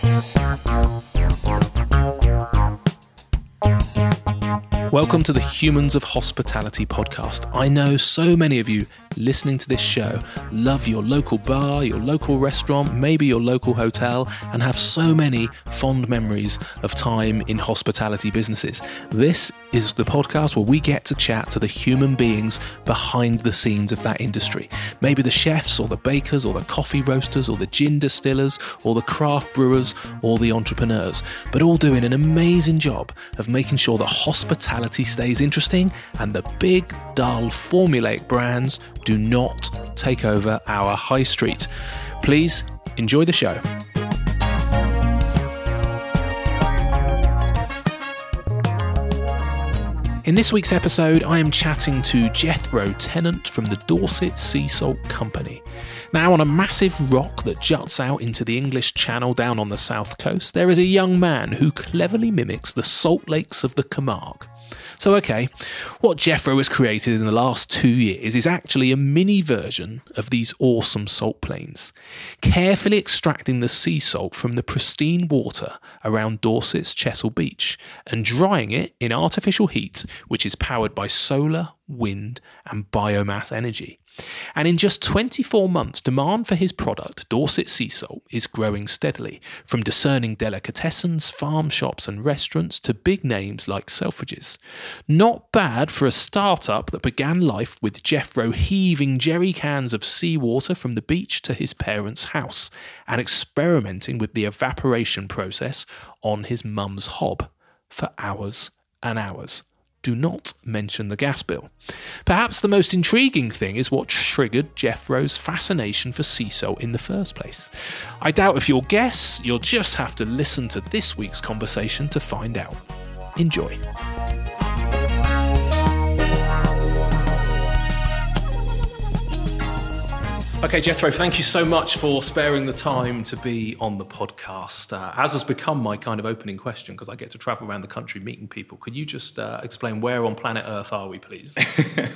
Thank you. Welcome to the Humans of Hospitality podcast. I know so many of you listening to this show love your local bar, your local restaurant, maybe your local hotel, and have so many fond memories of time in hospitality businesses. This is the podcast where we get to chat to the human beings behind the scenes of that industry. Maybe the chefs, or the bakers, or the coffee roasters, or the gin distillers, or the craft brewers, or the entrepreneurs, but all doing an amazing job of making sure that hospitality stays interesting and the big, dull, formulaic brands do not take over our high street. Please enjoy the show. In this week's episode, I am chatting to Jethro Tennant from the Dorset Sea Salt Company. Now, on a massive rock that juts out into the English Channel down on the south coast, there is a young man who cleverly mimics the salt lakes of the Camargue. So, okay, what Jethro has created in the last two years is actually a mini version of these awesome salt plains, carefully extracting the sea salt from the pristine water around Dorset's Chesil Beach and drying it in artificial heat, which is powered by solar, wind, and biomass energy. And in just 24 months, demand for his product, Dorset Sea Salt, is growing steadily, from discerning delicatessens, farm shops, and restaurants to big names like Selfridges. Not bad for a startup that began life with Jethro heaving jerry cans of seawater from the beach to his parents' house and experimenting with the evaporation process on his mum's hob for hours and hours do not mention the gas bill. Perhaps the most intriguing thing is what triggered Jethro's fascination for sea salt in the first place. I doubt if you'll guess, you'll just have to listen to this week's conversation to find out. Enjoy. Okay, Jethro, thank you so much for sparing the time to be on the podcast. Uh, as has become my kind of opening question, because I get to travel around the country meeting people, could you just uh, explain where on planet Earth are we, please?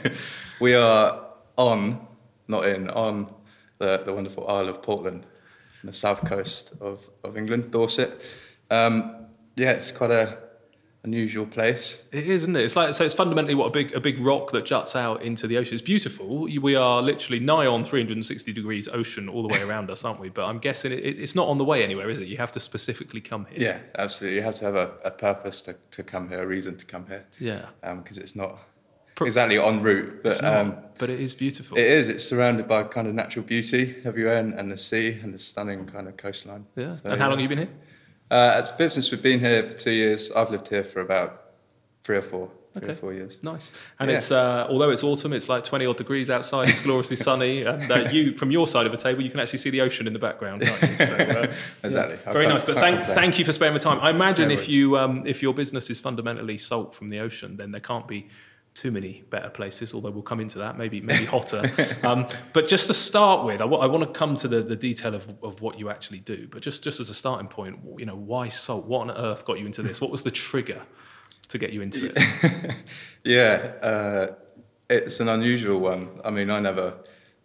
we are on, not in, on the, the wonderful Isle of Portland, on the south coast of, of England, Dorset. Um, yeah, it's quite a unusual place. It is, isn't it? It's like so. It's fundamentally what a big a big rock that juts out into the ocean. It's beautiful. We are literally nigh on 360 degrees ocean all the way around us, aren't we? But I'm guessing it, it's not on the way anywhere, is it? You have to specifically come here. Yeah, absolutely. You have to have a, a purpose to, to come here, a reason to come here. Yeah. Because um, it's not exactly en route, but not, um, but it is beautiful. It is. It's surrounded by kind of natural beauty everywhere, and, and the sea and the stunning kind of coastline. Yeah. So, and how yeah. long have you been here? Uh, as a business, we've been here for two years. I've lived here for about three or four. Three okay. or four years. Nice. And yeah. it's uh, although it's autumn, it's like twenty odd degrees outside. It's gloriously sunny, and uh, you from your side of the table, you can actually see the ocean in the background. So, uh, exactly. Yeah. Very nice. But thank thank you for sparing the time. I imagine if you um, if your business is fundamentally salt from the ocean, then there can't be too many better places, although we'll come into that, maybe maybe hotter. um, but just to start with, I, w- I want to come to the, the detail of, of what you actually do. But just, just as a starting point, you know, why salt? What on earth got you into this? What was the trigger to get you into it? yeah, uh, it's an unusual one. I mean, I never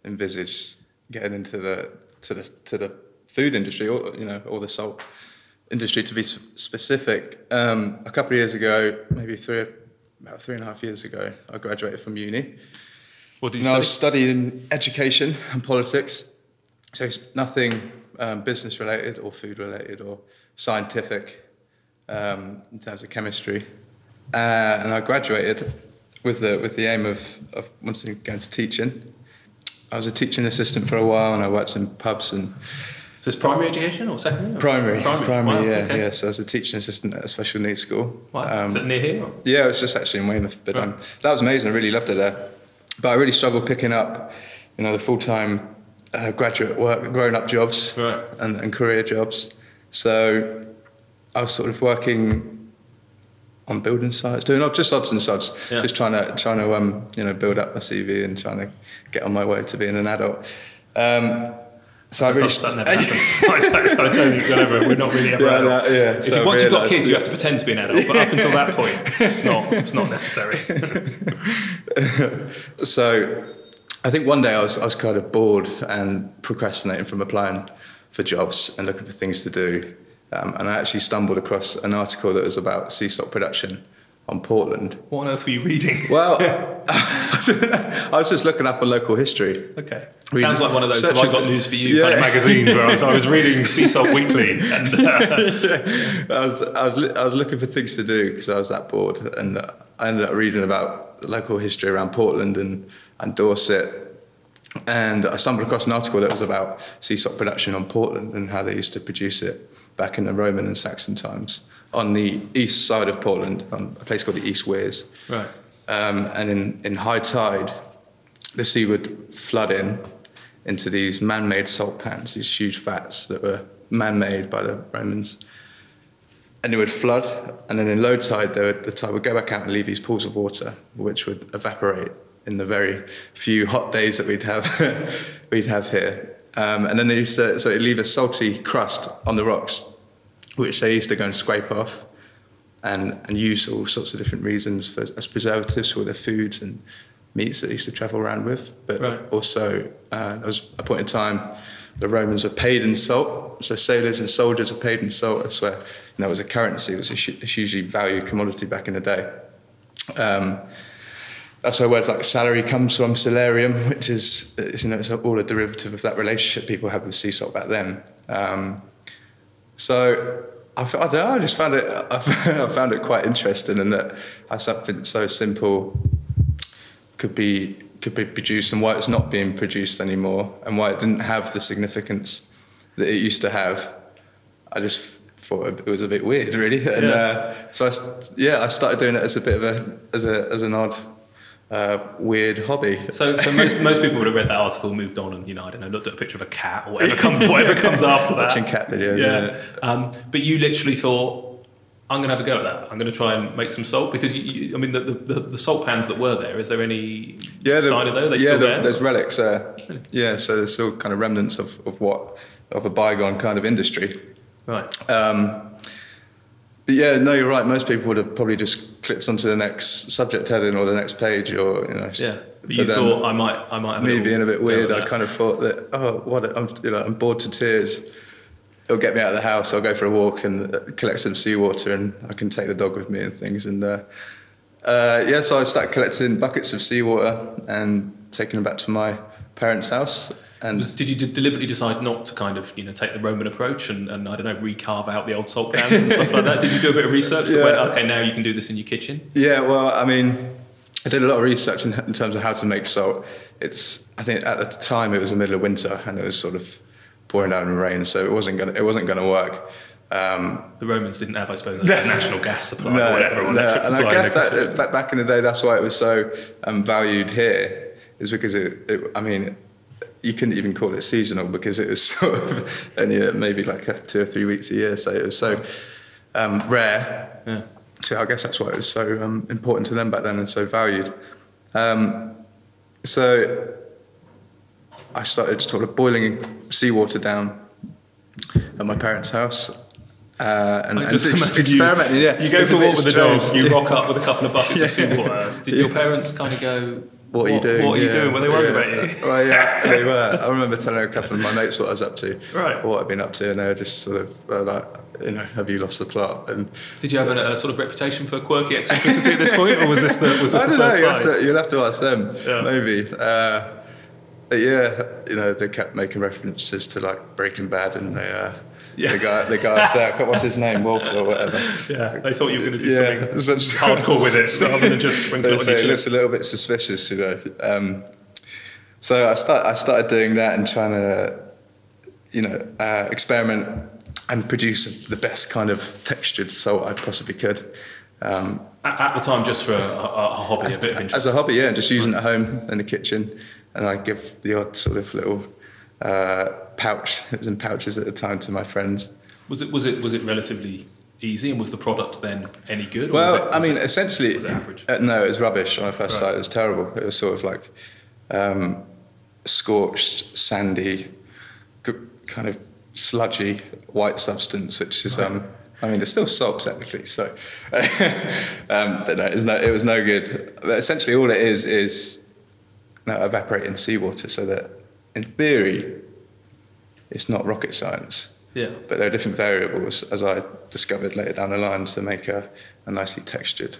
envisaged getting into the to the to the food industry or you know or the salt industry to be specific. Um, a couple of years ago, maybe three about three and a half years ago, I graduated from uni. What did you and I was studying education and politics, so it's nothing um, business related or food related or scientific um, in terms of chemistry. Uh, and I graduated with the with the aim of, of wanting to go into teaching. I was a teaching assistant for a while, and I worked in pubs and so it's primary education or secondary? Or? Primary, primary, primary wow, yeah, okay. yeah. So I was a teaching assistant at a special needs school. Wow. Um, Is it near here? Or? Yeah, it was just actually in Weymouth, but right. um, that was amazing. I really loved it there. But I really struggled picking up, you know, the full time uh, graduate work, grown up jobs, right. and, and career jobs. So I was sort of working on building sites, doing just odds and sods, yeah. just trying to trying to um, you know build up my CV and trying to get on my way to being an adult. Um, so I really that never happens. I, don't, I don't think. We're not really ever yeah, adults. yeah. If so you, once you've got kids, you have to pretend to be an adult. But up until that point, it's not. It's not necessary. so, I think one day I was I was kind of bored and procrastinating from applying for jobs and looking for things to do, Um, and I actually stumbled across an article that was about sea salt production on Portland. What on earth were you reading? Well, I was just looking up on local history. Okay. Reading- Sounds like one of those have I got news for you kind of Yeah. magazines where I was, I was reading Sea Salt Weekly and uh, I was I was I was looking for things to do because I was that bored, and I ended up reading about local history around Portland and and Dorset, and I stumbled across an article that was about sea salt production on Portland and how they used to produce it back in the Roman and Saxon times on the east side of Portland, um, a place called the East Weares. Right. Um, and in, in high tide, the sea would flood in into these man-made salt pans, these huge vats that were man-made by the Romans. And it would flood, and then in low tide, they would, the tide would go back out and leave these pools of water, which would evaporate in the very few hot days that we'd have, we'd have here. Um, and then they used to, so it'd leave a salty crust on the rocks, which they used to go and scrape off and, and use all sorts of different reasons for, as preservatives for their foods and meats that they used to travel around with. But Right. also, uh, there was a point in time the Romans were paid in salt, so sailors and soldiers were paid in salt. That's where you know, it was a currency, it was a hugely valued commodity back in the day. Um, that's where words like salary comes from, salarium, which is, you know, it's all a derivative of that relationship people had with salt back then. Um, so I, I don't know, I just found it, I found it quite interesting and that how something so simple could be could be produced and why it's not being produced anymore and why it didn't have the significance that it used to have. I just thought it was a bit weird, really. And Yeah. uh, so I, yeah, I started doing it as a bit of a as a as an odd, uh, weird hobby. So, so most most people would have read that article, moved on, and you know, I don't know, looked at a picture of a cat or whatever comes whatever comes after that. Watching cat videos. Yeah. Um, but you literally thought, I'm going to have a go at that. I'm going to try and make some salt because you, you, I mean, the, the, the salt pans that were there. Is there any yeah, the- sign of those? They yeah, the- there? there's relics there. Yeah, so there's still kind of remnants of, of what of a bygone kind of industry. Right. Um, yeah, no, you're right. Most people would have probably just clicked onto the next subject heading or the next page, or you know. Yeah. But you thought I might, I might have me being a bit weird, I kind of thought that oh, what I'm, you know, I'm bored to tears. It'll get me out of the house. I'll go for a walk and uh, collect some seawater, and I can take the dog with me and things. And uh, uh, yeah, so I started collecting buckets of seawater and taking them back to my parents' house. And Did you de- deliberately decide not to kind of, you know, take the Roman approach and, and I don't know, recarve out the old salt pans and stuff like that? Did you do a bit of research that Yeah. went, okay, now you can do this in your kitchen? Yeah, well, I mean, I did a lot of research in, in terms of how to make salt. It's, I think at the time it was the middle of winter and it was sort of pouring down rain, so it wasn't gonna, it wasn't gonna work. Um, The Romans didn't have, I suppose, a national gas supply or no, whatever, or no, and. I guess that back, back in the day, that's why it was so um, valued here, is because it, it, I mean, you couldn't even call it seasonal because it was sort of only uh, maybe like two or three weeks a year, so it was so um, rare. yeah. So I guess that's why it was so um, important to them back then and so valued. Um, so I started sort of boiling seawater down at my parents' house. Uh, and, I and just ex- imagine you- yeah. You go for a a walk with the dog, you rock up with a couple of buckets of seawater. Did your parents kind of go, What are you doing? What are you Yeah. doing? Were they worried Yeah. about you? Well, yeah, they were. I remember telling a couple of my mates what I was up to, Right. what I'd been up to, and they were just sort of uh, like, you know, have you lost the plot? And Did you have a, a sort of reputation for quirky eccentricity at this point, or was this the was this I the don't know. first You have, to, you'll have to ask them. Yeah. Maybe. Uh, yeah, you know, they kept making references to like Breaking Bad, and they, uh, Yeah. the guy, the guy, there, what's his name, Walter or whatever. Yeah, they thought you were going to do Yeah, something hardcore with it, rather than just sprinkle They it on it looks a little bit suspicious, you know. Um, so I start, I started doing that and trying to, you know, uh, experiment and produce the best kind of textured salt I possibly could. Um, At, at the time, just for a, a, hobby, a bit of interest. as a hobby, yeah, just using it at home in the kitchen, and I give the odd sort of little uh, pouch. It was in pouches at the time to my friends. Was it was it was it relatively easy, and was the product then any good? or was Well, it- I was mean, it- essentially, was it average? Uh, no, it was rubbish when I first Right. started. It was terrible. It was sort of like um, scorched, sandy, kind of sludgy white substance, which is. Um, I mean, it's still salt technically, so, um, but no, it was no, it was no good. But essentially, all it is is no, evaporating seawater, so that in theory, it's not rocket science. Yeah. But there are different variables, as I discovered later down the line, to make a, a nicely textured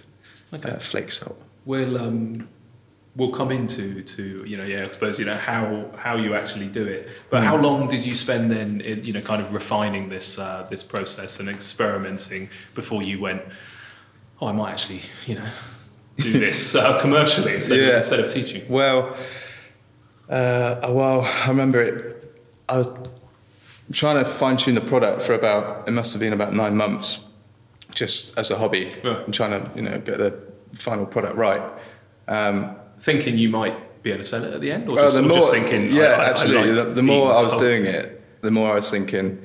Okay. uh, flake salt. We'll um, we'll come into to you know yeah I suppose you know how how you actually do it. But how long did you spend then in, you know kind of refining this uh, this process and experimenting before you went? Oh, I might actually you know do this uh, commercially instead of, Yeah. instead of teaching. Well, uh, well, I remember it. I was trying to fine tune the product for about, it must have been about nine months, just as a hobby, Right. and trying to, you know, get the final product right. Um, Thinking you might be able to sell it at the end, or well, just, the or more, just thinking yeah, I- I- I absolutely. like the, the more I was salt. doing it, the more I was thinking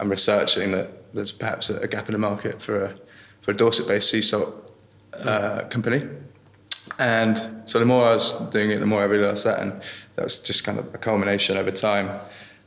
and researching that there's perhaps a, a gap in the market for a for a Dorset-based sea salt uh, company. And so the more I was doing it, the more I realised that, and that was just kind of a culmination over time.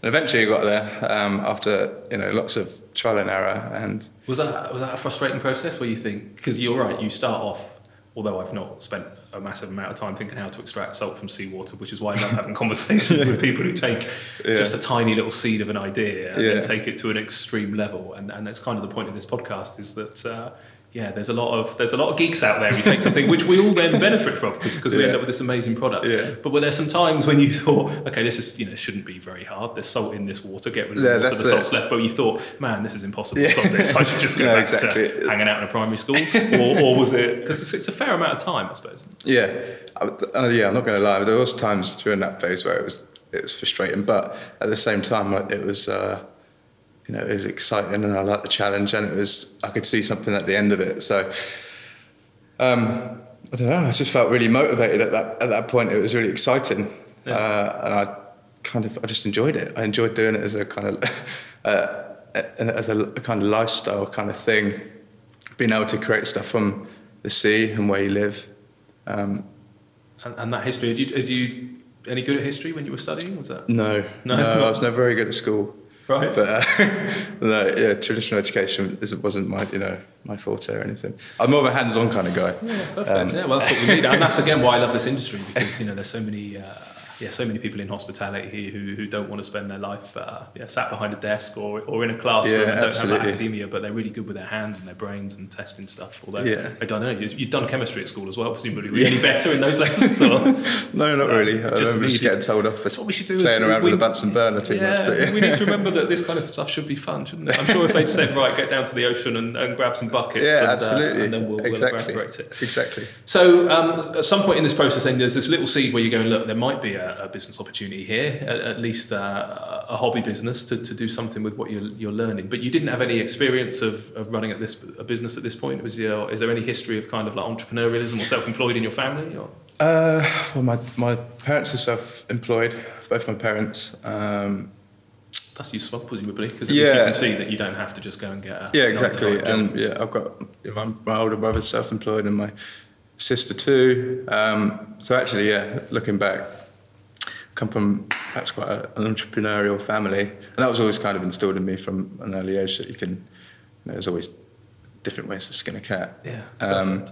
And eventually, I got there um, after you know lots of trial and error, and Was that was that a frustrating process where you think because you're right, you start off. Although I've not spent a massive amount of time thinking how to extract salt from seawater, which is why I love having conversations with people who take Yeah. just a tiny little seed of an idea and Yeah. then take it to an extreme level. And, and that's kind of the point of this podcast is that uh, yeah, there's a lot of there's a lot of geeks out there who take something which we all then benefit from because, we end up with this amazing product. Yeah. But were there some times when you thought, okay, this is you know shouldn't be very hard. There's salt in this water. Get rid of Yeah, the water. The salt's it. left. But you thought, man, this is impossible. Yeah. Stop this. I should just go No, back exactly. to hanging out in a primary school, or, or was it because it's, it's a fair amount of time, I suppose. Yeah, uh, yeah. I'm not going to lie. There was times during that phase where it was it was frustrating, but at the same time, it was uh, you know it was exciting, and I liked the challenge, and it was I could see something at the end of it. So um, I don't know. I just felt really motivated at that at that point. It was really exciting, Yeah. uh, and I kind of I just enjoyed it. I enjoyed doing it as a kind of uh, as a, a kind of lifestyle kind of thing, being able to create stuff from the sea and where you live. Um, And, and that history, had you, you any good at history when you were studying? Was that no, No? no, I was never very good at school. Right? But uh, no, yeah, traditional education wasn't my, you know, my forte or anything. I'm more of a hands-on kind of guy. Yeah, perfect. Um, yeah, well, that's what we need, and that's again why I love this industry because you know there's so many, uh, yeah, so many people in hospitality here who, who don't want to spend their life, uh, yeah, sat behind a desk or, or in a classroom Yeah, and don't absolutely. have that academia, but they're really good with their hands and their brains and testing stuff. Although Yeah. I don't know, you, you've done chemistry at school as well, presumably. You any better in those lessons? Or? No, not really. I Just just, just getting told off for what we should do. is playing around we, with a Bunsen burner too yeah, much. But yeah. we need to remember that this kind of stuff should be fun, shouldn't it? I'm sure if they said, right, get down to the ocean and, and grab some buckets, yeah, and, uh, absolutely. and then we'll, we'll exactly. evaporate it. Exactly. So, um, at some point in this process, then there's this little seed where you go, look, there might be a, a business opportunity here, at, at least uh, a hobby business to, to do something with what you're, you're learning. But you didn't have any experience of, of running at this a business at this point. Was your, is there any history of kind of like entrepreneurialism or self-employed in your family? Or? Uh, well, my, my parents are self-employed, both my parents. Um, That's useful, presumably, because least you can see that you don't have to just go and get a yeah, nine to five exactly. And yeah, I've got my, my older brother's self-employed and my sister too. Um, so actually, yeah, looking back, come from perhaps quite a, an entrepreneurial family, and that was always kind of instilled in me from an early age that you can, you know, there's always different ways to skin a cat. Yeah, um,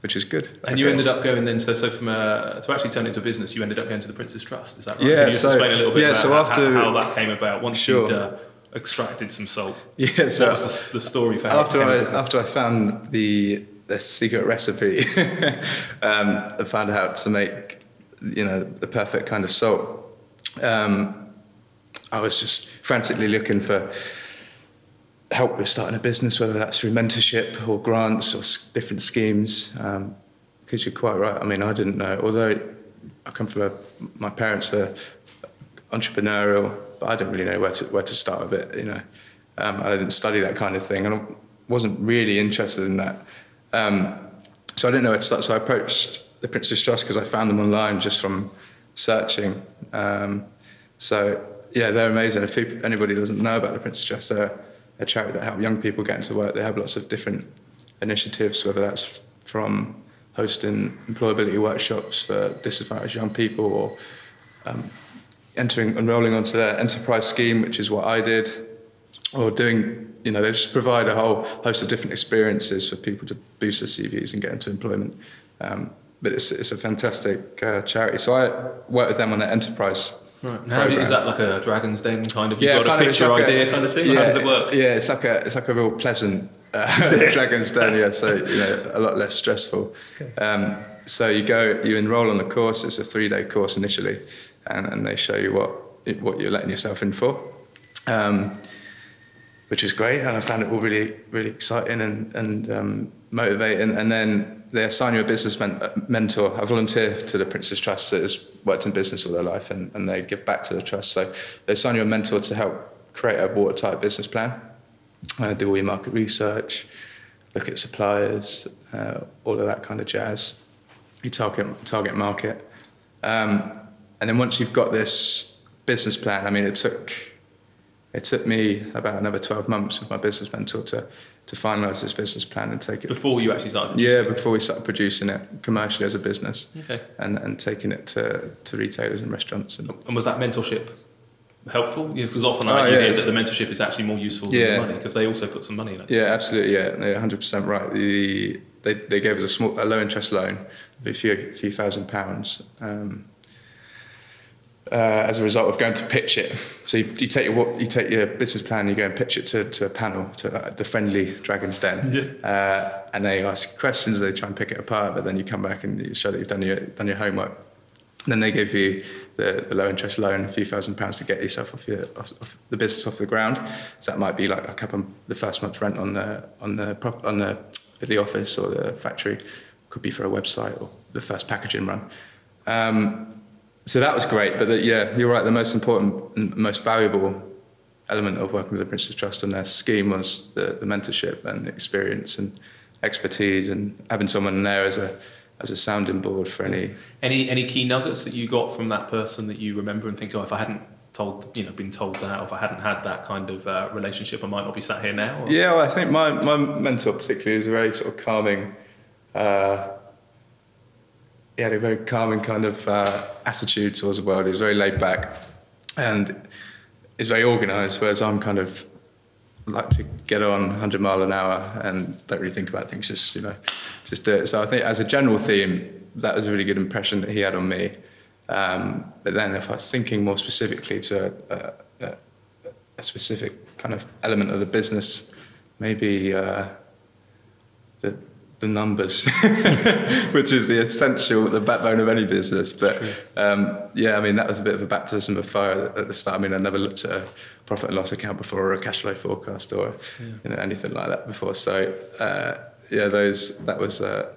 which is good. And I you ended up going then, so, so from a, to actually turn it into a business, you ended up going to the Prince's Trust, is that right? Yeah, Can you just so- explain a little bit yeah, about so after- how, that came about once Sure. you'd uh, extracted some salt? Yeah, so was the, the story for after I after I found the the secret recipe, um, I found out how to make you know the perfect kind of salt. Um, I was just frantically looking for help with starting a business, whether that's through mentorship or grants or different schemes. Um, because you're quite right. I mean, I didn't know. Although I come from a, my parents are entrepreneurial, but I didn't really know where to where to start with it. You know, um, I didn't study that kind of thing, and I wasn't really interested in that. Um, so I didn't know where to start. So I approached the Prince's Trust because I found them online just from searching. Um, so yeah, they're amazing. If people, anybody doesn't know about the Prince's Trust, they're a charity that help young people get into work. They have lots of different initiatives, whether that's from hosting employability workshops for disadvantaged young people or um, entering and enrolling onto their enterprise scheme, which is what I did, or doing, you know, they just provide a whole host of different experiences for people to boost their CVs and get into employment. Um, but it's, it's a fantastic uh, charity. So I work with them on their enterprise Right. Do, is that like a Dragon's Den kind of? You've Yeah, got kind a picture like a- idea kind of thing. or how does it work? Yeah, it's like a it's like a real pleasant uh, Dragon's Den. Yeah, so you know a lot less stressful. Um, so you go, you enrol on the course. It's a three day course initially, and, and they show you what what you're letting yourself in for. Um, which was great, and I found it all really, really exciting and, and um, motivating. And then they assign you a business men- uh, mentor. I volunteer to the Prince's Trust that has worked in business all their life, and, and they give back to the trust. So they assign you a mentor to help create a watertight business plan, uh, do all your market research, look at suppliers, uh, all of that kind of jazz. Your target target market, um, and then once you've got this business plan, I mean, it took it took me about another 12 months with my business mentor to, to finalise this business plan and take it. Before you actually started. yeah, producing? before we started producing it commercially as a business Okay. and, and taking it to, to retailers and restaurants. And And was that mentorship helpful? Because often Oh, I yeah, hear that the mentorship is actually more useful than Yeah. the money because they also put some money in it. yeah, absolutely. Yeah, no, 100% right. The, they, they gave us a small, a low interest loan a few, few thousand pounds. Um, uh, as a result of going to pitch it, so you, you take your you take your business plan, you go and pitch it to, to a panel, to uh, the friendly Dragon's Den, uh, and they ask questions, they try and pick it apart, but then you come back and you show that you've done your done your homework. then they give you the, the low interest loan, a few thousand pounds to get yourself off, your, off, off the business off the ground. So that might be like a couple the first month's rent on the on the prop, on the the office or the factory. Could be for a website or the first packaging run. Um, so that was great, but the, yeah, you're right. The most important, and most valuable element of working with the Prince's Trust and their scheme was the, the mentorship and the experience and expertise, and having someone there as a as a sounding board for any Any any key nuggets that you got from that person that you remember and think, oh, if I hadn't told, you know, been told that, or if I hadn't had that kind of uh, relationship, I might not be sat here now. Or? Yeah, well, I think my, my mentor particularly was a very sort of calming. Uh, he had a very calming kind of uh, attitude towards the world. He was very laid back, and he's very organised. Whereas I'm kind of like to get on 100 mile an hour and don't really think about things. Just you know, just do it. So I think as a general theme, that was a really good impression that he had on me. Um, but then if I was thinking more specifically to a, a, a specific kind of element of the business, maybe uh, the the numbers, which is the essential, the backbone of any business. But um, yeah, I mean that was a bit of a baptism of fire at the start. I mean I never looked at a profit and loss account before or a cash flow forecast or you know anything like that before. So uh, yeah, those that was. Uh,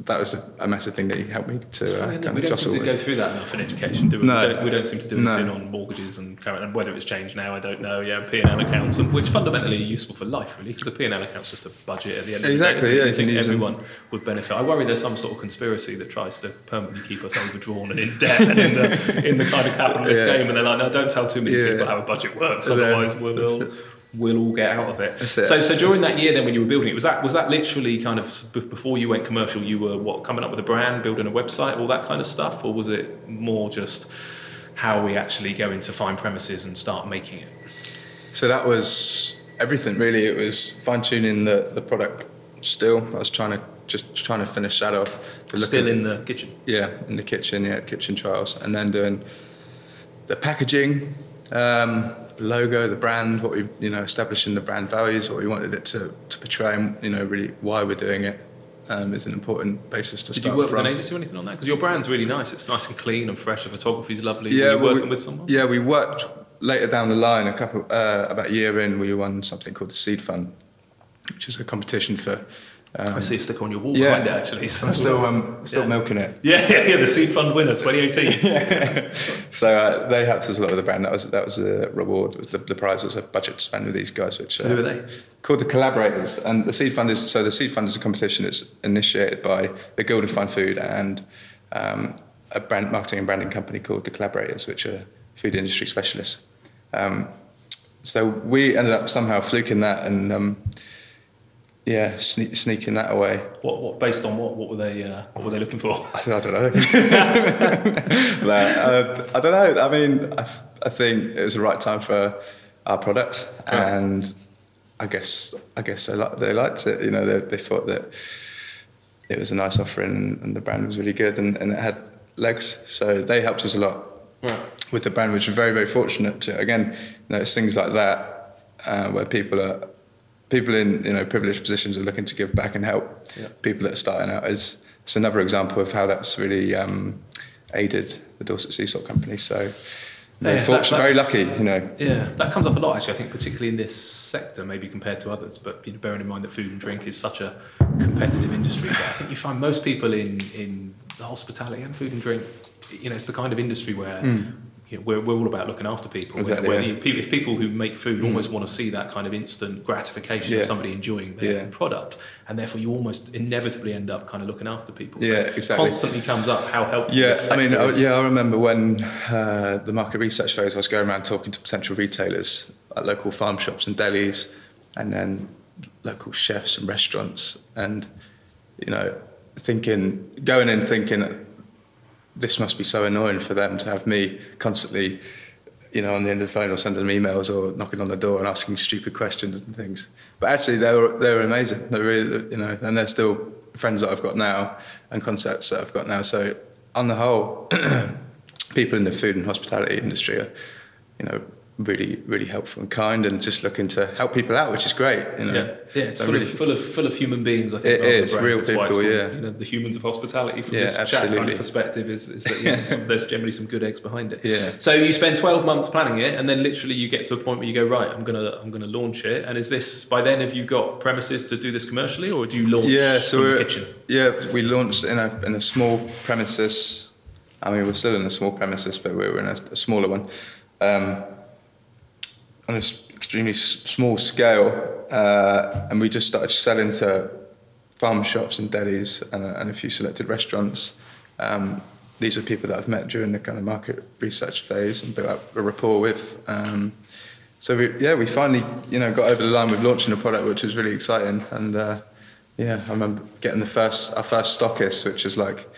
that was a, a massive thing that you helped me to It's uh, funny, kind we of don't seem to with. go through that enough in education, do we? No. We, don't, we don't seem to do No. anything on mortgages and current, and whether it's changed now, I don't know. Yeah, P and L accounts, and, which fundamentally are useful for life, really, because the P and L account's just a budget at the end. Exactly, Of the day, yeah, I think use them. everyone would benefit. I worry there's some sort of conspiracy that tries to permanently keep us overdrawn and in debt and in the, in the kind of capitalist Yeah. game, and they're like, no, don't tell too many Yeah. people how a budget works, otherwise we'll. We'll all get out of it. It. So, so during that year, then when you were building it, was that was that literally kind of before you went commercial? You were what coming up with a brand, building a website, all that kind of stuff, or was it more just how we actually go into find premises and start making it? So that was everything really. It was fine tuning the, the product still. I was trying to just trying to finish that off. We're Still looking- in the kitchen. Yeah, in the kitchen, yeah, kitchen trials. And then doing the packaging, um, logo, the brand, what we, you know, establishing the brand values, what we wanted it to, to portray, and, you know, really why we're doing it um, is an important basis to Did start you work from. with an agency or anything on that? Because your brand's really nice. It's nice and clean and fresh. The photography's lovely. Yeah, well, working we- with someone? Yeah, we worked later down the line, a couple, uh, about a year in, we won something called the Seed Fund, which is a competition for. Um, I see a sticker on your wall Yeah. behind it actually. So I'm still, um, still Yeah. milking it. yeah, yeah, yeah, the Seed Fund winner 2018. So uh, they helped us a lot with the brand. That was that was a reward. Was the, the prize was a budget to spend with these guys, which So who are they? called the collaborators. And the seed fund is so the seed fund is a competition that's initiated by the Guild of Fine Food and um, a brand marketing and branding company called the Collaborators, which are food industry specialists. Um, so we ended up somehow fluking that and um, yeah, sne- sneaking that away. What, what, based on what? What were they? Uh, what were they looking for? I don't, I don't know. Uh, I don't know. I mean, I, I think it was the right time for our product, Yeah. and I guess I guess they, li- they liked it. You know, they, they thought that it was a nice offering, and, and the brand was really good, and, and it had legs. So they helped us a lot Right. with the brand, which we're very, very fortunate to. Again, you know, it's things like that uh, where people are people in you know privileged positions are looking to give back and help Yeah. people that are starting out. Is it's another example of how that's really um, aided the Dorset Sea Salt Company. So Yeah, that- fortunate, that- very lucky, you know. Yeah, that comes up a lot actually. I think particularly in this sector, maybe compared to others. But you know, bearing in mind that food and drink is such a competitive industry, I think you find most people in in the hospitality and food and drink, you know, it's the kind of industry where. You know, we're, we're all about looking after people. Exactly, yeah. people- if people who make food almost want to see that kind of instant gratification Yeah. of somebody enjoying their Yeah. product, and therefore you almost inevitably end up kind of looking after people. So Yeah, exactly. Constantly comes up how helpful. Yeah, I mean, I, yeah, I remember when uh, the market research phase, I was going around talking to potential retailers at local farm shops and delis, and then local chefs and restaurants, and you know, thinking, going in thinking, this must be so annoying for them to have me constantly, you know, on the end of the phone or sending them emails or knocking on the door and asking stupid questions and things. But actually, they were they were amazing. They're really, you know, and they're still friends that I've got now and contacts that I've got now. So on the whole, people in the food and hospitality industry are, you know, really really helpful and kind and just looking to help people out, which is great. You know, Yeah, yeah, it's full, really- of, full of full of human beings. I think It is, real it's people, called, yeah. You know, the humans of hospitality. From Yeah, this chat kind absolutely. of perspective, is, is that know, some, there's generally some good eggs behind it. Yeah. So you spend 12 months planning it, and then literally you get to a point where you go, right, I'm gonna I'm gonna launch it. And is this by then? Have you got premises to do this commercially, or do you launch yeah, so from the kitchen? yeah, we launched in a in a small premises. I mean, we're still in a small premises, but we were in a, a smaller one, um, on an extremely small scale, uh, and we just started selling to farm shops and delis and a, and a few selected restaurants. Um, these are people that I've met during the kind of market research phase and built up a rapport with. Um, so we, yeah, we finally you know got over the line with launching the product, which was really exciting. And uh, yeah, I remember getting the first our first stockist, which was like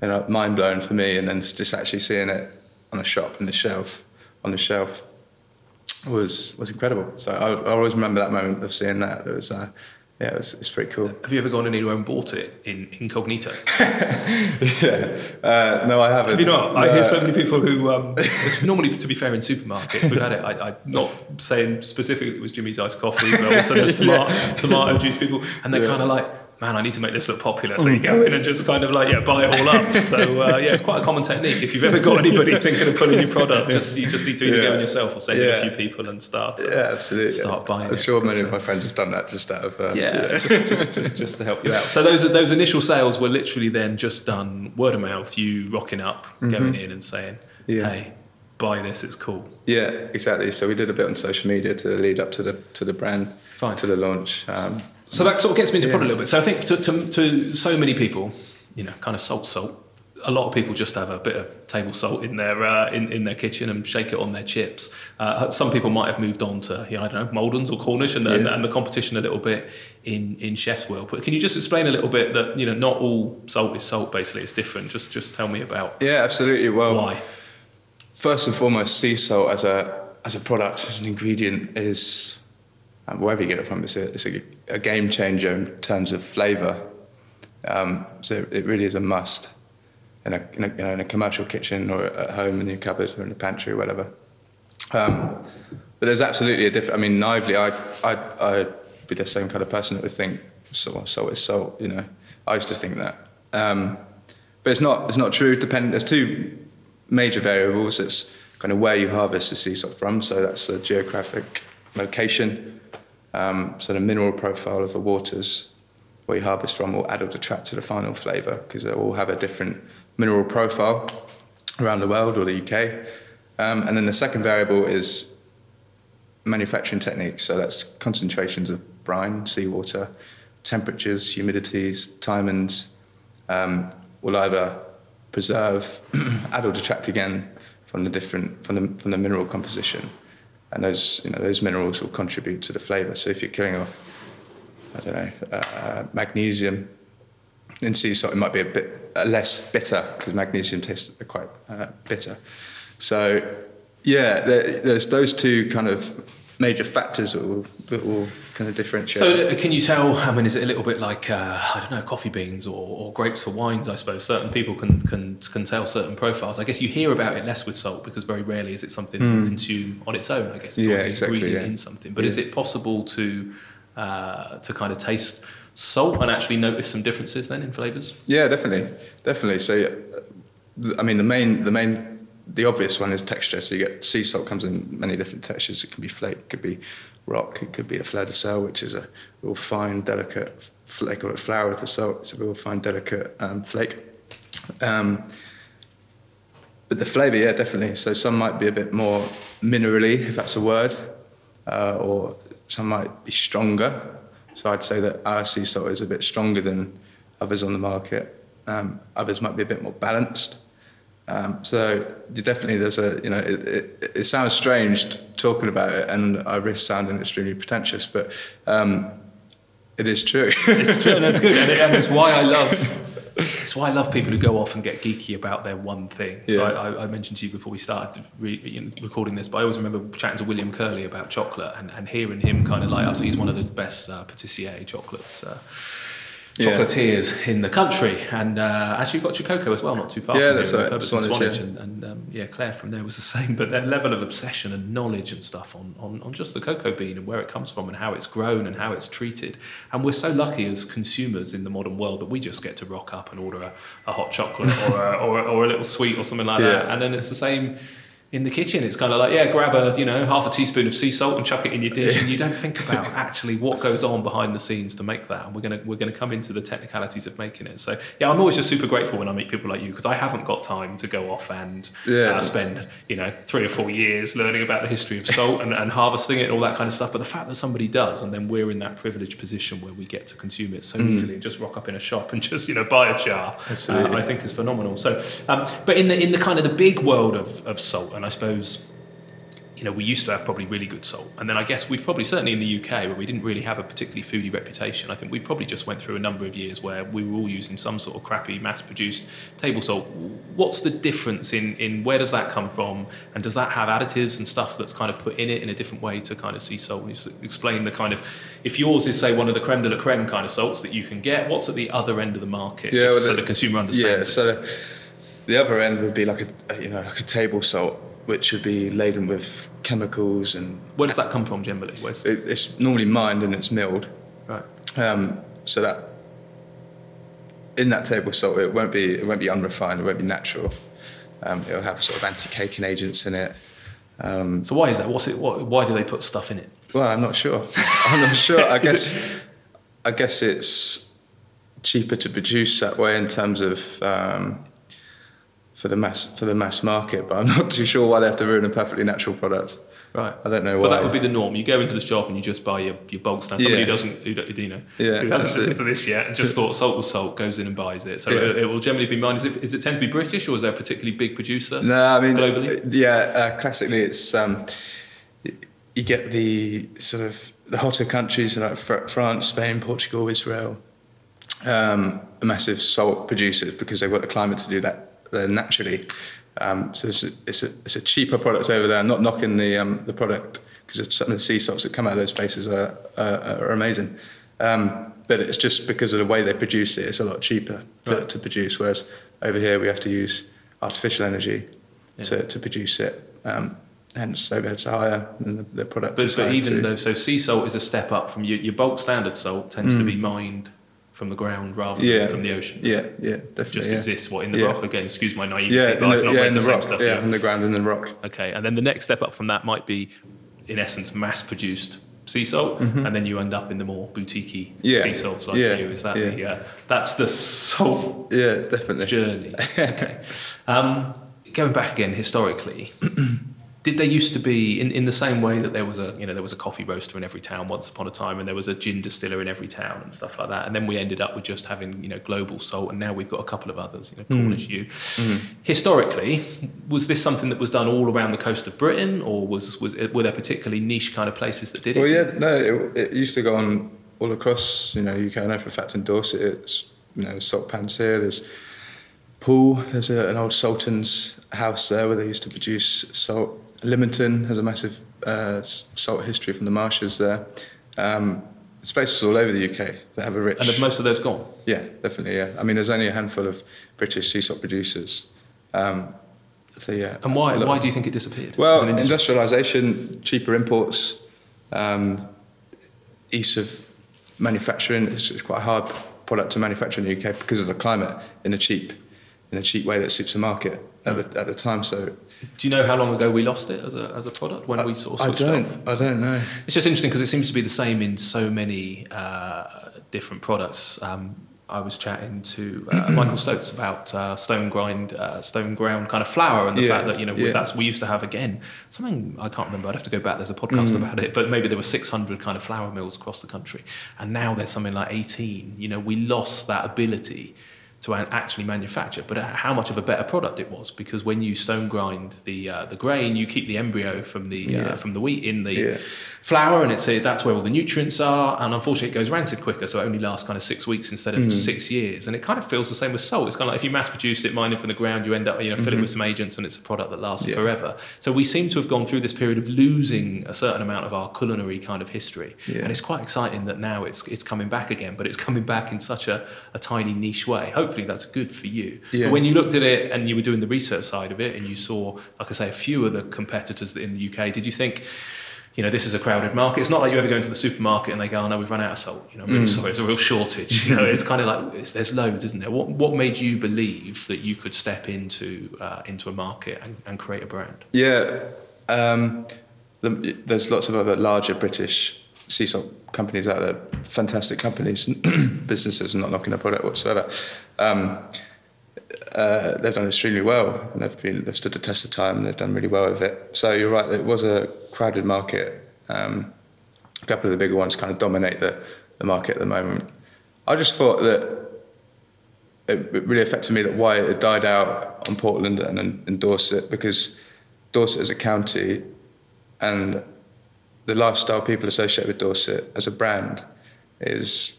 you know mind blowing for me, and then just actually seeing it on a shop in the shelf on the shelf was was incredible. So I, I always remember that moment of seeing that. It was uh, yeah, it it's pretty cool. Have you ever gone anywhere and bought it in incognito? yeah, uh, no, I haven't. Have you not? I hear so many people who. Um, it's normally, to be fair, in supermarkets, we've had it. I, I'm not saying specifically it was Jimmy's iced coffee, but also there's tomato, tomato juice people, and they're Yeah. kind of like, man, I need to make this look popular. So you go in and just kind of like, yeah, buy it all up. So uh, yeah, it's quite a common technique. If you've ever got anybody thinking of pulling your product, just you just need to either go in yourself or send in Yeah. a few people and start. uh, Yeah, absolutely. Start buying I'm it. sure many of my friends have done that just out of um, Yeah, just, just, just, just to help you out. So those those initial sales were literally then just done word of mouth. You rocking up, going in and saying, Mm-hmm. Yeah. "Hey, buy this. It's cool." Yeah, exactly. So we did a bit on social media to lead up to the to the brand, Fine. to the launch. Um, So that sort of gets me into Yeah. product a little bit. So I think to, to, to so many people, you know, kind of salt, salt. A lot of people just have a bit of table salt in their uh, in, in their kitchen and shake it on their chips. Uh, some people might have moved on to, you know, I don't know, Maldon's or Cornish and, the and, Yeah. and the competition a little bit in, in chef's world. But can you just explain a little bit that you know not all salt is salt. Basically, it's different. Just just tell me about yeah, absolutely. Well, why. first and foremost, sea salt as a as a product, as an ingredient, is um, wherever you get it from, it's a, it's a, a game changer in terms of flavour. Um, so it really is a must in a, in a, you know, in a commercial kitchen or at home in your cupboard or in the pantry or whatever. Um, but there's absolutely a different. I mean, naively, I I I'd be the same kind of person that would think salt, salt is salt. You know, I used to think that. Um, but it's not. It's not true. Depend. There's two major variables. It's kind of where you harvest the sea salt from. So that's the geographic location. Um, so the mineral profile of the waters you harvest from will add or detract to the final flavour because they all have a different mineral profile around the world or the UK. Um, and then the second variable is manufacturing techniques. So that's concentrations of brine, seawater, temperatures, humidities, timings um, will either preserve, add or detract again from the different from the from the mineral composition, and those you know those minerals will contribute to the flavour. So if you're killing off, I don't know, uh, magnesium in sea salt, it might be a bit uh, less bitter because magnesium tastes quite uh, bitter. So yeah, there, there's those two kind of major factors that will that will kind of differentiate. So, uh, can you tell? I mean, is it a little bit like uh, I don't know, coffee beans or, or grapes or wines? I suppose certain people can, can can tell certain profiles. I guess you hear about it less with salt because very rarely is it something mm. you consume on its own. I guess it's yeah, always exactly, ingredient yeah. in something. But Yeah. is it possible to uh, to kind of taste salt and actually notice some differences then in flavors? Yeah, definitely, definitely. So, uh, I mean, the main, the main, the obvious one is texture. So you get sea salt comes in many different textures. It can be flake, it could be rock, it could be a fleur de sel, which is a real fine, delicate flake, call it flower of the salt. It's a real fine, delicate um, flake. Um, but the flavour, yeah, definitely. So some might be a bit more minerally, if that's a word, uh, or some might be stronger. So I'd say that our sea salt is a bit stronger than others on the market. Um, others might be a bit more balanced. Um, so you definitely there's a you know it, it, it sounds strange talking about it, and I risk sounding extremely pretentious, but um, it is true. It's true, and it's good, and, it, and it's why I love. It's why I love people who go off and get geeky about their one thing. So Yeah. I, I, I mentioned to you before we started re, you know, recording this, but I always remember chatting to William Curley about chocolate and, and hearing him kind of like, so he's one of the best uh, patissier chocolates, uh, Yeah. chocolatiers in the country. And uh, actually you've got Chococo as well, not too far Yeah, from that's here, right, and Swanage, Swanage. yeah. And, and um, yeah, Claire from there was the same. But their level of obsession and knowledge and stuff on, on, on just the cocoa bean and where it comes from and how it's grown and how it's treated. And we're so lucky as consumers in the modern world that we just get to rock up and order a, a hot chocolate or a, or, or a little sweet or something like that. And then it's the same in the kitchen. It's kind of like, yeah, grab a, you know, half a teaspoon of sea salt and chuck it in your dish. And you don't think about actually what goes on behind the scenes to make that. And we're going to, we're to come into the technicalities of making it. So yeah, I'm always just super grateful when I meet people like you because I haven't got time to go off and Yeah. uh, spend, you know, three or four years learning about the history of salt and, and harvesting it and all that kind of stuff. But the fact that somebody does, and then we're in that privileged position where we get to consume it so easily and just rock up in a shop and just, you know, buy a jar, uh, I think is phenomenal. So, um, but in the in the kind of the big world of, of salt, and I suppose you know, we used to have probably really good salt. And then I guess we've probably, certainly in the UK, where we didn't really have a particularly foodie reputation, I think we probably just went through a number of years where we were all using some sort of crappy mass produced table salt. What's the difference in, in where does that come from? And does that have additives and stuff that's kind of put in it in a different way to kind of sea salt? Explain the kind of, if yours is, say, one of the creme de la creme kind of salts that you can get, what's at the other end of the market? Yeah, just well, so the- the consumer Yeah, understands. it. so the, the other end would be like a, you know like a table salt, which would be laden with chemicals and Where does that come from generally? Where's, it, it's normally mined and it's milled. right. Um, so that in that table salt, it won't be it won't be unrefined, it won't be natural. Um, it'll have sort of anti-caking agents in it. Um, So why is that? What's it? What, why do they put stuff in it? well, I'm not sure. I'm not sure. I guess I guess it's cheaper to produce that way in terms of um, for the mass for the mass market, but I'm not too sure why they have to ruin a perfectly natural product. Right. I don't know why. But that would be the norm. You go into the shop and you just buy your, your bulk stand. Somebody Yeah. who doesn't, who, you know, Yeah, who hasn't listened to this yet and just thought salt was salt, goes in and buys it. So Yeah. it, it will generally be mine. Is it, is it tend to be British or is there a particularly big producer? No, I mean, globally? yeah, uh, classically it's um, you get the sort of the hotter countries like France, Spain, Portugal, Israel, um, massive salt producers because they've got the climate to do that there naturally. Um, so it's a, it's, a, it's a cheaper product over there. I'm not knocking the um, the product because some of the sea salts that come out of those places are are, are amazing. Um, but it's just because of the way they produce it, it's a lot cheaper to, Right. to produce. Whereas over here we have to use artificial energy Yeah. to, to produce it. Um, hence overheads are higher and the, the product But, but even too. though, so sea salt is a step up from your, your bulk standard salt tends to be mined from the ground rather than Mm. From the ocean. Yeah, yeah, definitely. Just yeah. exists what in the Yeah. rock again. Excuse my naivety, Yeah, but I've not yeah, read in the, the rock. stuff. yeah, yet. in the ground and in the rock. Okay, and then the next step up from that might be, in essence, mass produced sea salt, and then you end up in the more boutiquey Mm-hmm. Yeah, sea salts like yeah, you. Is that yeah. the uh, that's the salt Yeah, definitely. journey? Okay. um, going back again historically, did there used to be in, in the same way that there was a you know there was a coffee roaster in every town once upon a time, and there was a gin distiller in every town and stuff like that, and then we ended up with just having you know global salt, and now we've got a couple of others, you know Mm. Cornish U. Historically, was this something that was done all around the coast of Britain, or was was it, were there particularly niche kind of places that did it? Well, yeah, no, it, it used to go on all across, you know, UK. I know for a fact in Dorset, it's, you know, salt pans here. There's Poole. there's a, an old Sultan's house there where they used to produce salt. Lymington has a massive uh, salt history from the marshes there. Um, spaces all over the UK that have a rich. And have most of those gone? Yeah, definitely. Yeah, I mean, there's only a handful of British sea salt producers. Um, so yeah. And why? Why do you think it disappeared? Well, industrialisation, cheaper imports, um, ease of manufacturing. It's, it's quite a hard product to manufacture in the UK because of the climate in a cheap, in a cheap way that suits the market at the, at the time. So Do you know how long ago we lost it as a, as a product when we sort of I switched don't, off? I don't know. It's just interesting because it seems to be the same in so many uh, different products. Um, I was chatting to uh, Michael Stokes about uh, stone grind, uh, stone ground kind of flour, and the Yeah, fact that you know we- yeah. that's we used to have again something I can't remember. I'd have to go back. There's a podcast Mm. about it, but maybe there were 600 kind of flour mills across the country, and now there's something like 18. You know, we lost that ability to actually manufacture, but how much of a better product it was because when you stone grind the uh, the grain, you keep the embryo from the uh, from the wheat in the Yeah. flour, and it's a, that's where all the nutrients are. And unfortunately, it goes rancid quicker, so it only lasts kind of six weeks instead of six years. And it kind of feels the same with salt. It's kind of like if you mass produce it, mine it from the ground, you end up you know fill it with some agents, and it's a product that lasts Yeah. forever. So we seem to have gone through this period of losing a certain amount of our culinary kind of history, Yeah. and it's quite exciting that now it's it's coming back again, but it's coming back in such a, a tiny niche way. Hopefully, that's good for you. Yeah. But when you looked at it and you were doing the research side of it, and you saw, like I say, a few of the competitors in the UK, did you think? You know, this is a crowded market. It's not like you ever go into the supermarket and they go, "Oh no, we've run out of salt." You know, Mm. sorry, it's a real shortage. You know, it's kind of like it's, there's loads, isn't there? What what made you believe that you could step into uh, into a market and, and create a brand? Yeah, um, the, there's lots of other larger British salt companies out there, fantastic companies, businesses, not knocking their product whatsoever. Um, uh, they've done extremely well, and they've been they've stood the test of time. They've done really well with it. So you're right, it was a crowded market. Um, a couple of the bigger ones kind of dominate the, the market at the moment. I just thought that it, it really affected me that why it died out on Portland and, and, and Dorset because Dorset is a county and the lifestyle people associate with Dorset as a brand is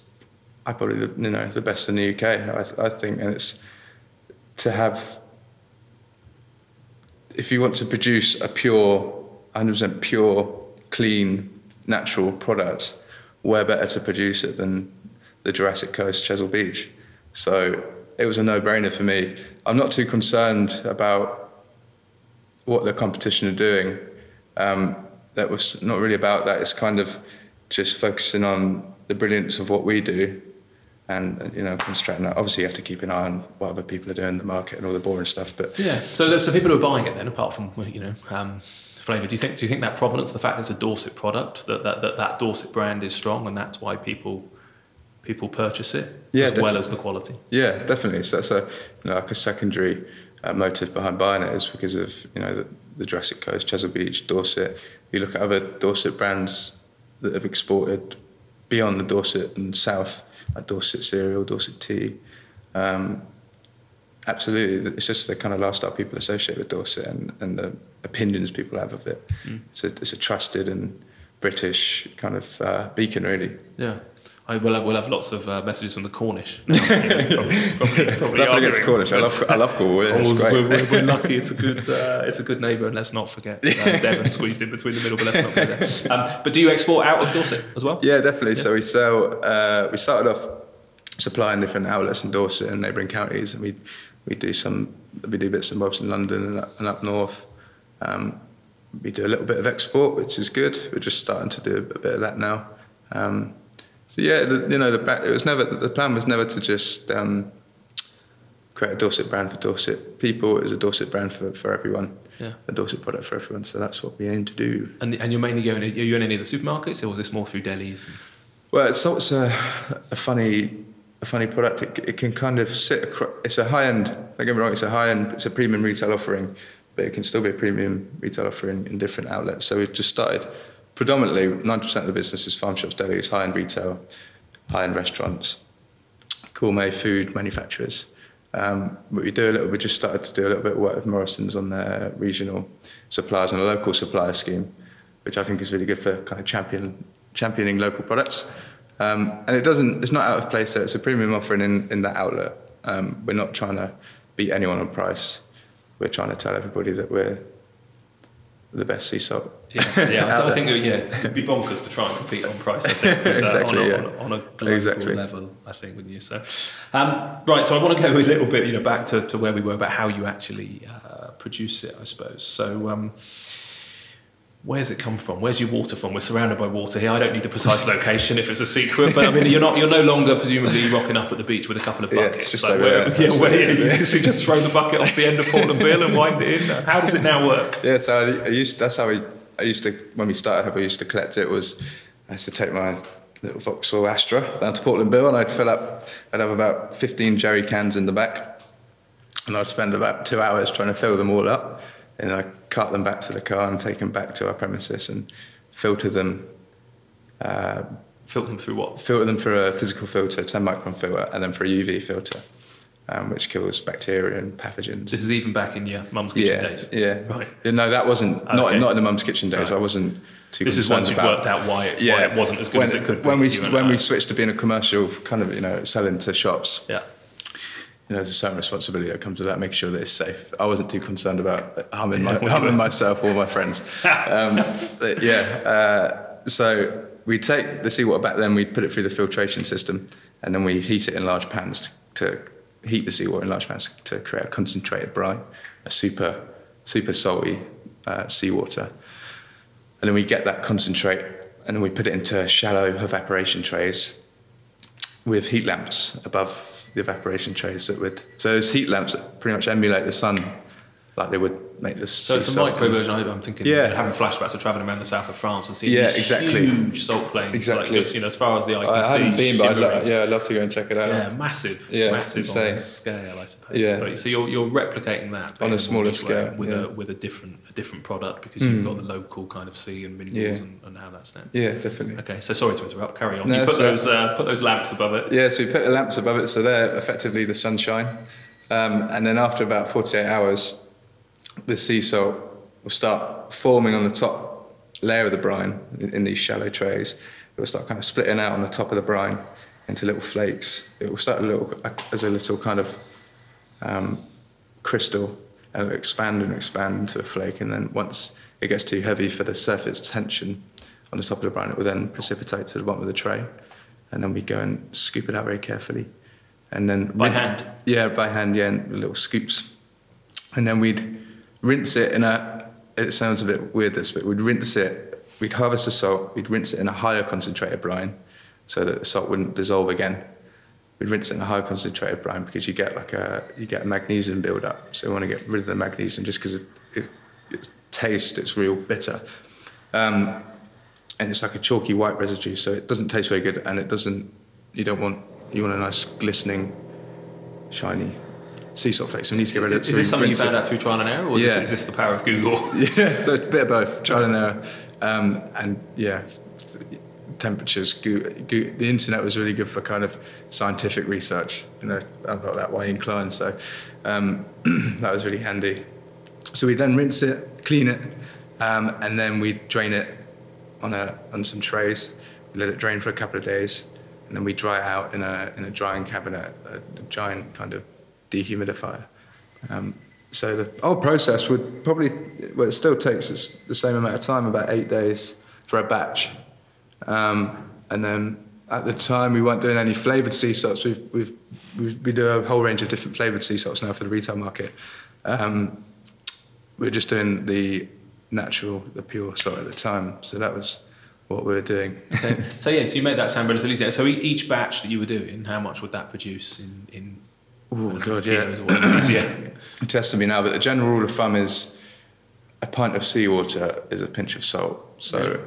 I probably you know the best in the UK I, I think. And it's to have if you want to produce a pure 100% pure clean natural product where better to produce it than the Jurassic Coast Chesil Beach? So it was a no-brainer for me. I'm not too concerned about what the competition are doing. Um, that was not really about that. It's kind of just focusing on the brilliance of what we do, and you know, concentrating. that Obviously, you have to keep an eye on what other people are doing in the market and all the boring stuff. But Yeah. So, so people who are buying it then, apart from you know um, flavour, do you think do you think that provenance, the fact it's a Dorset product, that that, that that Dorset brand is strong, and that's why people people purchase it Yeah, as well as the quality. yeah, definitely. So that's a you know, like a secondary uh, motive behind buying it is because of you know the, the Jurassic Coast, Chesil Beach, Dorset. You look at other Dorset brands that have exported beyond the Dorset and South, like Dorset cereal, Dorset tea. Um, absolutely, it's just the kind of lifestyle people associate with Dorset and, and the opinions people have of it. It's, a, it's a trusted and British kind of uh, beacon, really. Yeah. I will have, we'll have lots of uh, messages from the Cornish. Probably, probably, probably Nothing against Cornish. I love, I love Cornwall. Yeah, it's great. we're, we're, we're lucky. It's a good, uh, it's a good neighbour, and let's not forget uh, Devon squeezed in between the middle. But let's not forget there. Um, but do you export out of Dorset as well? Yeah, definitely. So we sell. Uh, we started off supplying different outlets in Dorset and neighbouring counties, and we we do some we do bits and bobs in London and up, and up north. Um, we do a little bit of export, which is good. We're just starting to do a bit of that now. Um, so yeah, the, you know, the it was never the plan was never to just um, create a Dorset brand for Dorset people. It was a Dorset brand for, for everyone, Yeah. a Dorset product for everyone. So that's what we aim to do. And, and you're mainly going. Are you in any of the supermarkets, or was this more through delis? Well, it's of a, a funny, a funny product. It, it can kind of sit. Across, it's a high end. Don't get me wrong. It's a high end. It's a premium retail offering, but it can still be a premium retail offering in different outlets. So we've just started. Predominantly, ninety percent of the business is farm shops, delis, high end retail, high end restaurants, gourmet food manufacturers. Um, but we do a little. We just started to do a little bit of work with Morrisons on their regional suppliers and a local supplier scheme, which I think is really good for kind of champion championing local products. Um, and it doesn't. It's not out of place. It's a premium offering in in that outlet. Um, we're not trying to beat anyone on price. We're trying to tell everybody that we're the best sea salt. Yeah, yeah. I, think yeah, it'd be bonkers to try and compete on price. I think, with, uh, Exactly, on, a, yeah. on, a, on a global Exactly. level. I think, wouldn't you? So, um, right. So I want to go a little bit, you know, back to, to where we were about how you actually uh, produce it. I suppose. So. Um, Where's it come from? Where's your water from? We're surrounded by water here. I don't need the precise location if it's a secret, but I mean, you're not you're no longer presumably rocking up at the beach with a couple of buckets. just So where, there. yeah, where you just throw the bucket off the end of Portland Bill and wind it in. How does it now work? Yeah, so I, used that's how I, I used to when we started. How I used to collect it was I used to take my little Vauxhall Astra down to Portland Bill, and I'd fill up. I'd have about 15 jerry cans in the back, and I'd spend about two hours trying to fill them all up, and I cart them back to the car and take them back to our premises and filter them. Uh, Filter them through what? filter them for a physical filter, 10 micron filter, and then for a UV filter, um, which kills bacteria and pathogens. This is even back in your mum's kitchen yeah, days. Yeah. Right. Yeah, no, that wasn't not Okay. not in the mum's kitchen days. Right. I wasn't too. This is once you've about- worked out why it, why it wasn't as good when, as it could be. When we when we switched to being a commercial kind of you know selling to shops, yeah. You know, there's a certain responsibility that comes with that. Making sure that it's safe. I wasn't too concerned about harming my harming myself or my friends. um, yeah. Uh, so we take the seawater back. Then we put it through the filtration system, and then we heat it in large pans to, to heat the seawater in large pans to create a concentrated brine, a super super salty uh, seawater. And then we get that concentrate, and then we put it into shallow evaporation trays with heat lamps above the evaporation trays that would. So those heat lamps that pretty much emulate the sun, like they would make this. So it's a micro version. I'm thinking, Yeah. having flashbacks of traveling around the south of France and seeing Yeah, these exactly. huge salt plains, Exactly. like just you know, as far as the eye can I see. haven't been, but I'd lo- yeah, I'd love to go and check it out. Yeah, massive, Yeah, massive on insane. scale, I suppose. Yeah. But, so you're, you're replicating that On a smaller scale, with yeah. a with a different a different product because you've got the local kind of sea and minerals Yeah. and, and how that's net. Yeah, definitely. Okay, so sorry to interrupt. Carry on. No, you put those uh, put those lamps above it. Yeah, so we put the lamps above it, so they're effectively the sunshine. Um, and then after about 48 hours, the sea salt will start forming on the top layer of the brine in, in these shallow trays. It will start kind of splitting out on the top of the brine into little flakes. It will start a little as a little kind of um, crystal and it'll expand and expand into a flake. And then once it gets too heavy for the surface tension on the top of the brine, it will then precipitate to the bottom of the tray. And then we go and scoop it out very carefully. And then By rin- hand? Yeah, by hand, yeah, in little scoops. And then we'd rinse it in a, it sounds a bit weird this, but we'd rinse it, we'd harvest the salt, we'd rinse it in a higher concentrated brine so that the salt wouldn't dissolve again. We'd rinse it in a higher concentrated brine because you get like a, you get a magnesium build-up. So we want to get rid of the magnesium just because it, it, it tastes, it's real bitter. Um, and it's like a chalky white residue, so it doesn't taste very good, and it doesn't. You don't want. You want a nice glistening, shiny sea salt flake. So we need to get rid of it. Is so this something you found it. out through trial and error, or is, Yeah. this, is this the power of Google? Yeah, so it's a bit of both, trial and error, um, and yeah, temperatures. Go, go, the internet was really good for kind of scientific research. You know, I'm not that way inclined, so um, that was really handy. So we then rinse it, clean it, um, and then we drain it on a on some trays. We let it drain for a couple of days, and then we dry it out in a in a drying cabinet, a, a giant kind of dehumidifier. Um, so the whole process would probably, well, it still takes us the same amount of time, about eight days for a batch. Um, and then at the time, we weren't doing any flavoured sea salts. We've, we've, we do a whole range of different flavoured sea salts now for the retail market. Um, we we're just doing the natural, the pure salt at the time. So that was what we were doing. Okay. So yeah, so you made that sound relatively easy. So e- each batch that you were doing, how much would that produce in in Oh, God, yeah. yeah. testing me now, but the general rule of thumb is a pint of seawater is a pinch of salt. So Really?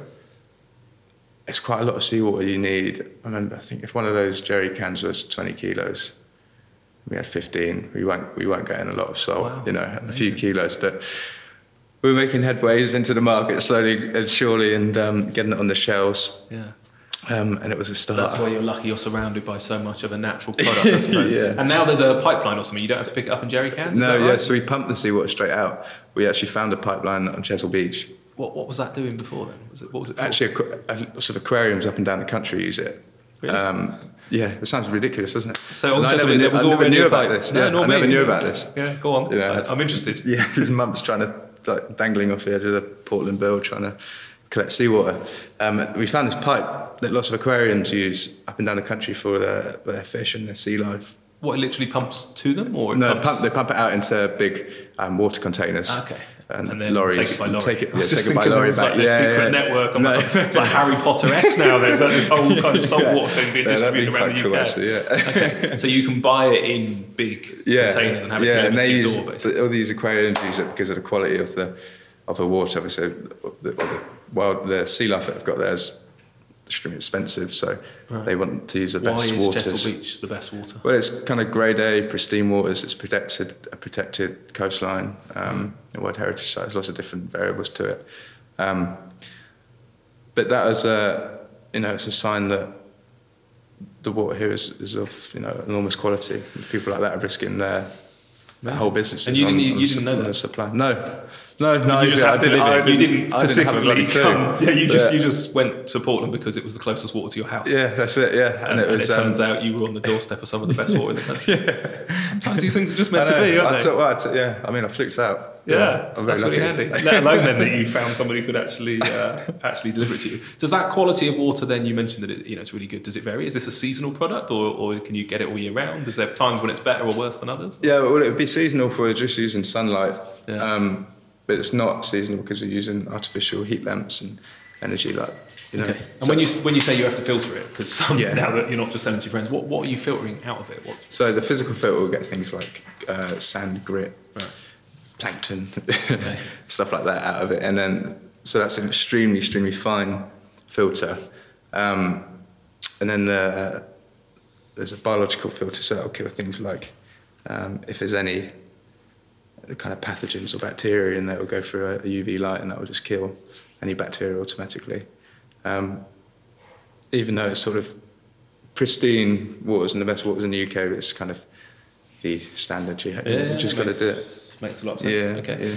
it's quite a lot of seawater you need. I remember, I think if one of those jerry cans was 20 kilos, we had 15. We weren't, we weren't getting a lot of salt, Wow, you know, a few kilos, but we were making headways into the market slowly and surely and um, getting it on the shelves. Yeah. Um, and it was a start. That's why you're lucky you're surrounded by so much of a natural product, I suppose. Yeah. And now there's a pipeline or something. You don't have to pick it up in jerry cans. no, yeah, right? so we pumped the seawater straight out. We actually found a pipeline on Chesil Beach. What, what was that doing before then? Was it, what was it for? Actually, aqu- uh, sort of aquariums up and down the country use it. Really? Um, yeah, it sounds ridiculous, doesn't it? so And never knew, there was I never already knew about pipe. this. No, yeah, nor I never knew about this. Yeah, go on. You know, I, I'm interested. Yeah, his mum's trying to like dangling off the edge of the Portland Bill trying to collect seawater. Um, we found this pipe that lots of aquariums use up and down the country for their, for their fish and their sea life. What it literally pumps to them, or No, pump, they pump it out into big um, water containers. Okay. And, And then lorries. take it by lorry. Take it, yeah, take it by lorry back. like yeah, secret yeah. network. I'm No. like, it's like Harry Potter s now. There's like this whole kind of saltwater Yeah. thing being Yeah, that'd be distributed around the UK. cool, actually, yeah. okay. So you can buy it in big containers and have it yeah, delivered and they to your door, basically. all these aquariums use it because of the quality of the of the water. Obviously, the, the, well, the sea life that they've got there is extremely expensive, so Right. they want to use the Why best is waters. Chesil Beach the best water? Well, it's kind of grade A, pristine waters. It's protected, a protected coastline, um, a World Heritage Site. There's lots of different variables to it. Um, but that is a, you know, it's a sign that the water here is, is of, you know, enormous quality. People like that are risking their, their whole businesses And you didn't- on you the didn't sup- know that? supply. No, no, no. you just I had to didn't- live I it. You didn't I didn't have a bloody come. Yeah, you just Yeah. you just went to Portland because it was the closest water to your house. Yeah, that's it. Yeah, And, and it, um, turns out you were on the doorstep of some of the best water in the country. Sometimes these things are just meant to be, aren't I they? took- well, I took- yeah, I mean, I fluked out. Yeah, I'm that's very really handy. Let alone then that you found somebody who could actually uh, actually deliver it to you. Does that quality of water then you mentioned that it, you know it's really good? Does it vary? Is this a seasonal product, or, or can you get it all year round? Is there times when it's better or worse than others? Yeah, well, it would be seasonal for just using sunlight. Yeah. Um, but it's not seasonal because we're using artificial heat lamps and energy light. You know. Okay. And so, when you when you say you have to filter it, because Yeah. now that you're not just selling to your friends, what, what are you filtering out of it? What, so the physical filter will get things like uh, sand, grit, plankton, Okay. stuff like that out of it, and then so that's an extremely, extremely fine filter. Um, and then the, there's a biological filter, so that'll kill things like um, if there's any kind of pathogens or bacteria in there, it will go through a, UV light and that will just kill any bacteria automatically. Um, even though it's sort of pristine waters and the best waters in the UK, it's kind of the standard. You, you just got to do it. Makes a lot of sense. Yeah, Okay. yeah.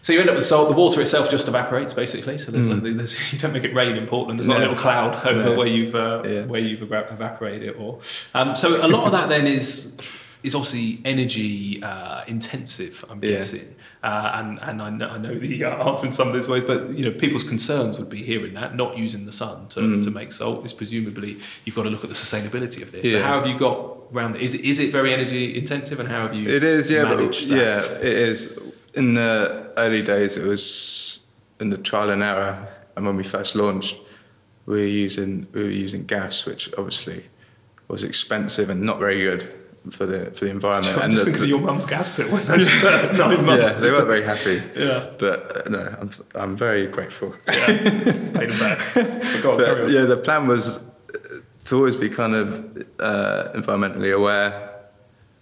So you end up with salt. The water itself just evaporates basically. So there's, Mm. like, there's you don't make it rain in Portland. There's not a little cloud over No. where you've uh, Yeah. where you've evaporated it all. Um, so a lot of that then is is obviously energy uh, intensive. I'm Yeah. guessing. Uh, and and I know, I know the uh, answer in some of these ways, but you know people's concerns would be hearing that not using the sun to, Mm. to make salt is presumably you've got to look at the sustainability of this. So how have you got around? Is it, is it very energy intensive, and how have you It is, yeah, but yeah, it is. In the early days, it was in the trial and error, and when we first launched, we were using we were using gas, which obviously was expensive and not very good for the for the environment. I'm and just the- thinking of your mum's gas bill when those first nine months. yeah, they weren't very happy. Yeah. but uh, no, I'm I'm very grateful. yeah, paid them back. But on, But yeah, the plan was uh, to always be kind of uh, environmentally aware.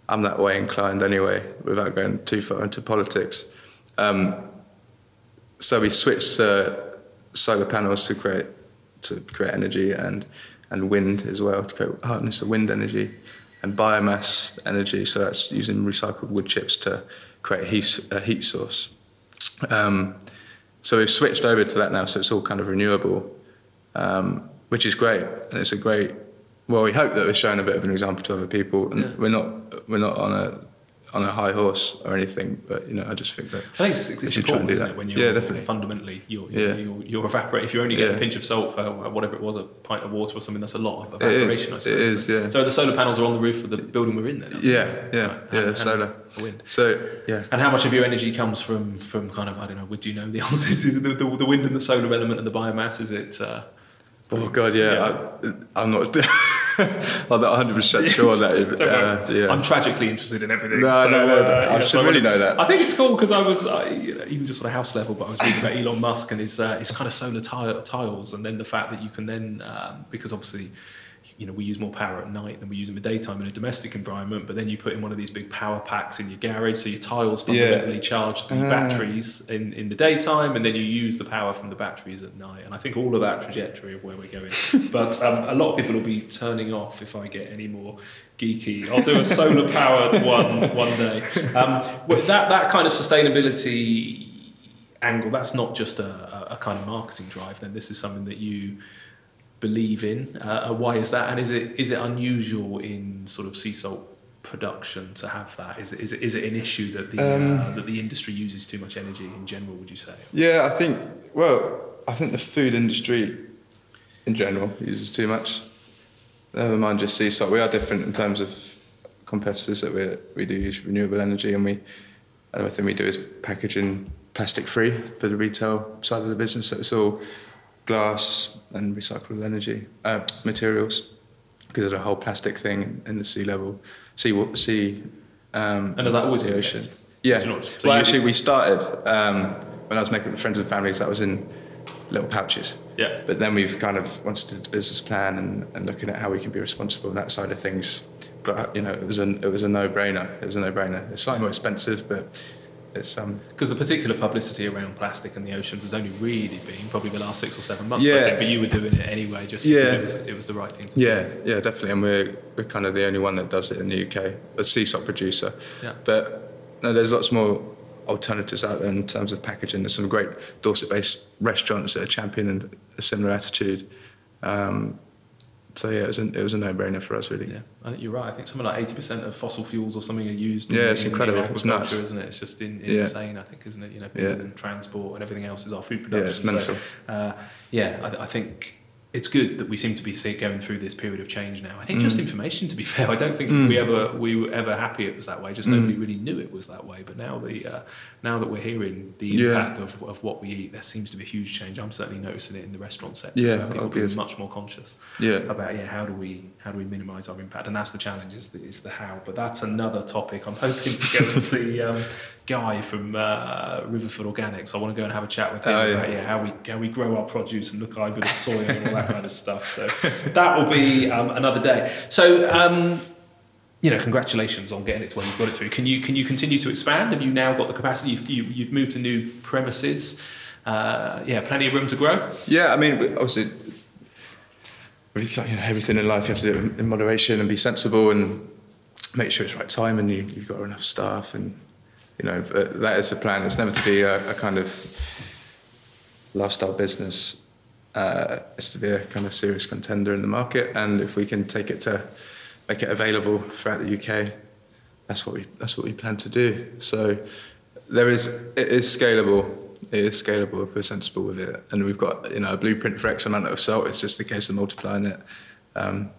I'm that way inclined anyway, without going too far into politics. Um, so we switched to solar panels to create to create energy and and wind as well to create harness the wind energy and biomass energy. So that's using recycled wood chips to create a heat, a heat source. Um, so we've switched over to that now, so it's all kind of renewable, um, which is great, and it's a great. Well, we hope that we're showing a bit of an example to other people, and Yeah. we're not we're not on a on a high horse or anything, but you know, I just think that I think it's, it's important, isn't that. it? When you're yeah, definitely. fundamentally you're, Yeah. you're, you're, you're evaporate. If you only get a pinch of salt for whatever it was, a pint of water or something, that's a lot of It is, evaporation. I it suppose. is, yeah. So the solar panels are on the roof of the building we're in. Then. aren't? Yeah, yeah, Right, yeah, and- and solar. wind. So yeah, And how much of your energy comes from from kind of I don't know? Would you know the answer? Is the, the, the wind and the solar element and the biomass? Is it? Uh, oh god, yeah, Yeah. I, I'm not. I'm not 100 percent sure that. Uh, yeah. I'm tragically interested in everything. No, so, no, no, no. uh, I yeah, should so really know that. I think it's cool because I was uh, you know, even just on a house level, but I was reading about Elon Musk and his uh, his kind of solar tile, tiles, and then the fact that you can then um, because obviously. You know, we use more power at night than we use in the daytime in a domestic environment. But then you put in one of these big power packs in your garage, so your tiles Yeah. fundamentally charge the Ah. batteries in, in the daytime, and then you use the power from the batteries at night. And I think all of that trajectory of where we're going. but um, a lot of people will be turning off if I get any more geeky. I'll do a solar powered one one day. Um, with that that kind of sustainability angle, that's not just a, a kind of marketing drive. Then this is something that you believe in. Uh, why is that? And is it is it unusual in sort of sea salt production to have that? Is it, is it, is it an issue that the Um, uh, that the industry uses too much energy in general? Would you say? Yeah, I think. Well, I think the food industry, in general, uses too much. Never mind just sea salt. We are different in terms of competitors that we we do use renewable energy, and we everything we do is packaging plastic free for the retail side of the business. So it's all glass and recyclable energy uh, materials because of the whole plastic thing in the sea level, sea sea. Um, And has that always the been ocean? Yeah. So not- so well, actually, we started um, when I was making friends and families. That was in little pouches. Yeah. But then we've kind of once did the business plan and, and looking at how we can be responsible on that side of things. But you know, it was a it was a no brainer. It was a no brainer. It's slightly more expensive, but it's um Because the particular publicity around plastic and the oceans has only really been probably the last six or seven months. I Yeah. think, but you were doing it anyway, just because Yeah. it was it was the right thing to do. yeah yeah definitely. And we're we're kind of the only one that does it in the UK, a salt producer. Yeah. But no, there's lots more alternatives out there in terms of packaging. There's some great Dorset-based restaurants that are championing a similar attitude. Um, so yeah, it was, a, it was a no-brainer for us, really. Yeah, I think you're right. I think something like eighty percent of fossil fuels or something are used. Yeah, in, it's in, incredible. In It's nuts. isn't it? It's just in, Yeah. insane. I think, isn't it? You know, Yeah. and transport and everything else is our food production. Yeah, it's mental. So, uh, yeah, I, I think it's good that we seem to be going through this period of change now. I think Mm. just information, to be fair. I don't think we ever we were ever happy it was that way. Just Mm. nobody really knew it was that way. But now the uh, now that we're hearing the Yeah. impact of, of what we eat, there seems to be a huge change. I'm certainly noticing it in the restaurant sector. Yeah, where people oh, are being much more conscious Yeah. about yeah how do we how do we minimise our impact and that's the challenge is the, is the how but that's another topic I'm hoping to go and see um, Guy from uh, Riverford Organics I want to go and have a chat with him Oh, yeah. about yeah how we how we grow our produce and look over the soil and all that kind of stuff so that will be um, another day so um, you know, congratulations on getting it to where you've got it to. Can you can you continue to expand? Have you now got the capacity? You've, you, you've moved to new premises. Uh, yeah, plenty of room to grow. Yeah, I mean, obviously, everything, you know, everything in life you have to do it in moderation and be sensible and make sure it's right time and you, you've got enough staff and you know that is the plan. It's never to be a, a kind of lifestyle business. Uh, it's to be a kind of serious contender in the market, and if we can take it to make it available throughout the UK, that's what we that's what we plan to do. So there is it is scalable. It is scalable if we're sensible with it, and we've got you know a blueprint for X amount of salt. It's just a case of multiplying it um,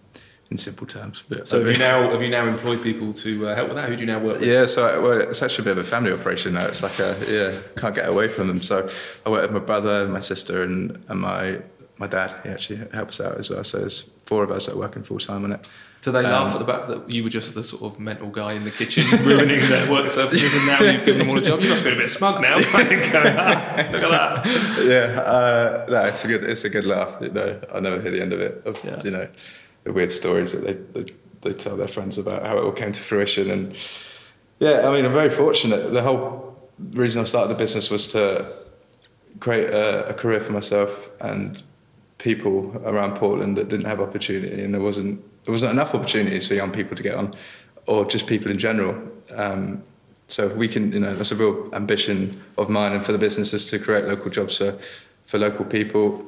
in simple terms. But So have you now have you now employed people to uh, help with that? Who do you now work with? yeah, so I, well, it's actually a bit of a family operation now. It's like a yeah, can't get away from them. So I work with my brother, my sister, and, and my my dad. He actually helps out as well. So there's four of us that are working full time on it. Do they laugh Um, at the back that you were just the sort of mental guy in the kitchen ruining their work surfaces, and now you've given them all a job? You must be a bit smug now. "Ah, Look at that. yeah, uh, no, it's a good it's a good laugh. You know, I'll never hear the end of it. Of Yeah. you know, the weird stories that they, they they tell their friends about how it all came to fruition. And yeah, I mean, I'm very fortunate. The whole reason I started the business was to create a, a career for myself and people around Portland that didn't have opportunity, and there wasn't there wasn't enough opportunities for young people to get on, or just people in general. Um, so we can, you know, that's a real ambition of mine and for the businesses to create local jobs for for local people,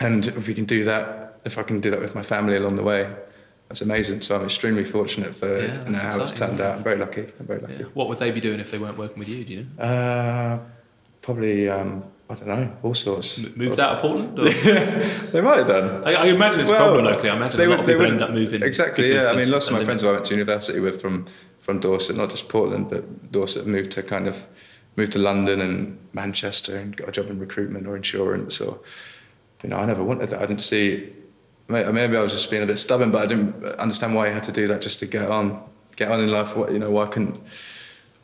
and if we can do that, if I can do that with my family along the way. That's amazing. So I'm extremely fortunate for Yeah, you know, how it's turned out. I'm very lucky. I'm very lucky. Yeah. What would they be doing if they weren't working with you? Do you know? Uh, probably, um, I don't know, all sorts. M- Moved out of Portland? Or? they might have done. I, I imagine it's a problem locally. I imagine a lot of people end up moving. Exactly, yeah. I mean, lots of my friends who I went to university with from, from Dorset, not just Portland, but Dorset moved to kind of moved to London and Manchester and got a job in recruitment or insurance or, you know, I never wanted that. I didn't see, maybe I was just being a bit stubborn, but I didn't understand why I had to do that just to get on, get on in life. What, you know, why couldn't,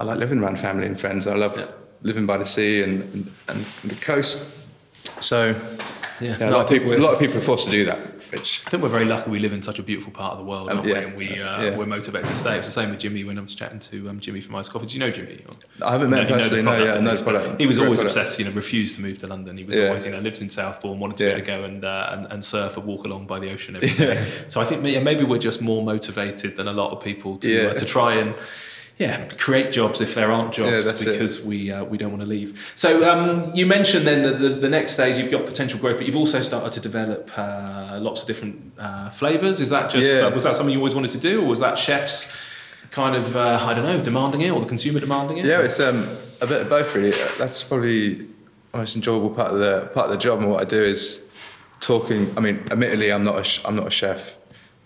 I like living around family and friends. I love Yeah. living by the sea and, and, and the coast. So, Yeah, yeah, no, a, lot I think people, a lot of people are forced to do that, which I think we're very lucky we live in such a beautiful part of the world, Um, aren't yeah. we? And we, uh, Yeah. we're motivated to stay. It's the same with Jimmy when I was chatting to um, Jimmy from Ice Coffee. Do you know Jimmy? Or- I haven't met him you know. No, yeah, no product. He was always product. obsessed, you know, refused to move to London. He was Yeah. always, you know, lives in Southbourne, wanted to be able to go and, uh, and, and surf and walk along by the ocean every day. So I think maybe we're just more motivated than a lot of people to, uh, to try and yeah, create jobs if there aren't Yeah, jobs it. because we uh, we don't want to leave. So um, you mentioned then that the, the next stage you've got potential growth, but you've also started to develop uh, lots of different uh, flavors. Is that just Yeah. uh, was that something you always wanted to do, or was that chefs kind of uh, I don't know demanding it or the consumer demanding it? Yeah, it's um, a bit of both really. That's probably the most enjoyable part of the part of the job, and what I do is talking. I mean, admittedly, I'm not a I'm not a chef.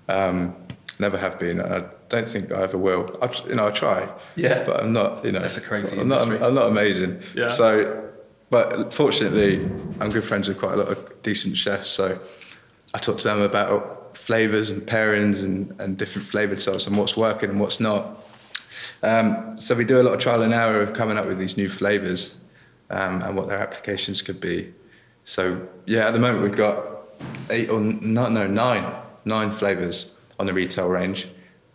Um, never have been. I don't think I ever will. I, you know, I try. Yeah. But I'm not. You know, That's a crazy I'm not. industry. I'm not amazing. Yeah. So, but fortunately, I'm good friends with quite a lot of decent chefs. So, I talk to them about flavors and pairings and, and different flavored salts and what's working and what's not. Um, so we do a lot of trial and error of coming up with these new flavors um, and what their applications could be. So yeah, at the moment we've got eight or no, no nine nine flavors on the retail range.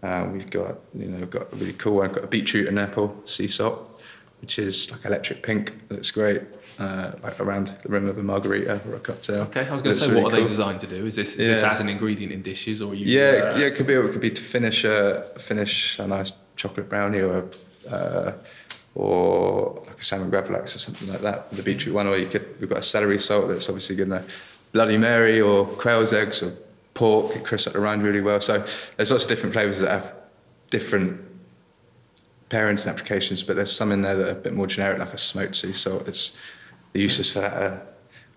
Uh, we've got you know we've got a really cool one. We've got a beetroot and apple sea salt, which is like electric pink. Looks great, uh, like around the rim of a margarita or a cocktail. Okay, I was going to say, really what are they designed to do? Is this, is this as an ingredient in dishes, or you? Yeah, uh, yeah, it could be. It could be to finish a finish a nice chocolate brownie or a, uh, or like a salmon gravlax or something like that. The beetroot one, or you could. We've got a celery salt that's obviously going to Bloody Mary or quail's eggs or pork. It crisps up the rind really well. So there's lots of different flavors that have different pairings and applications, but there's some in there that are a bit more generic, like a smoked sea salt. It's the uses for that are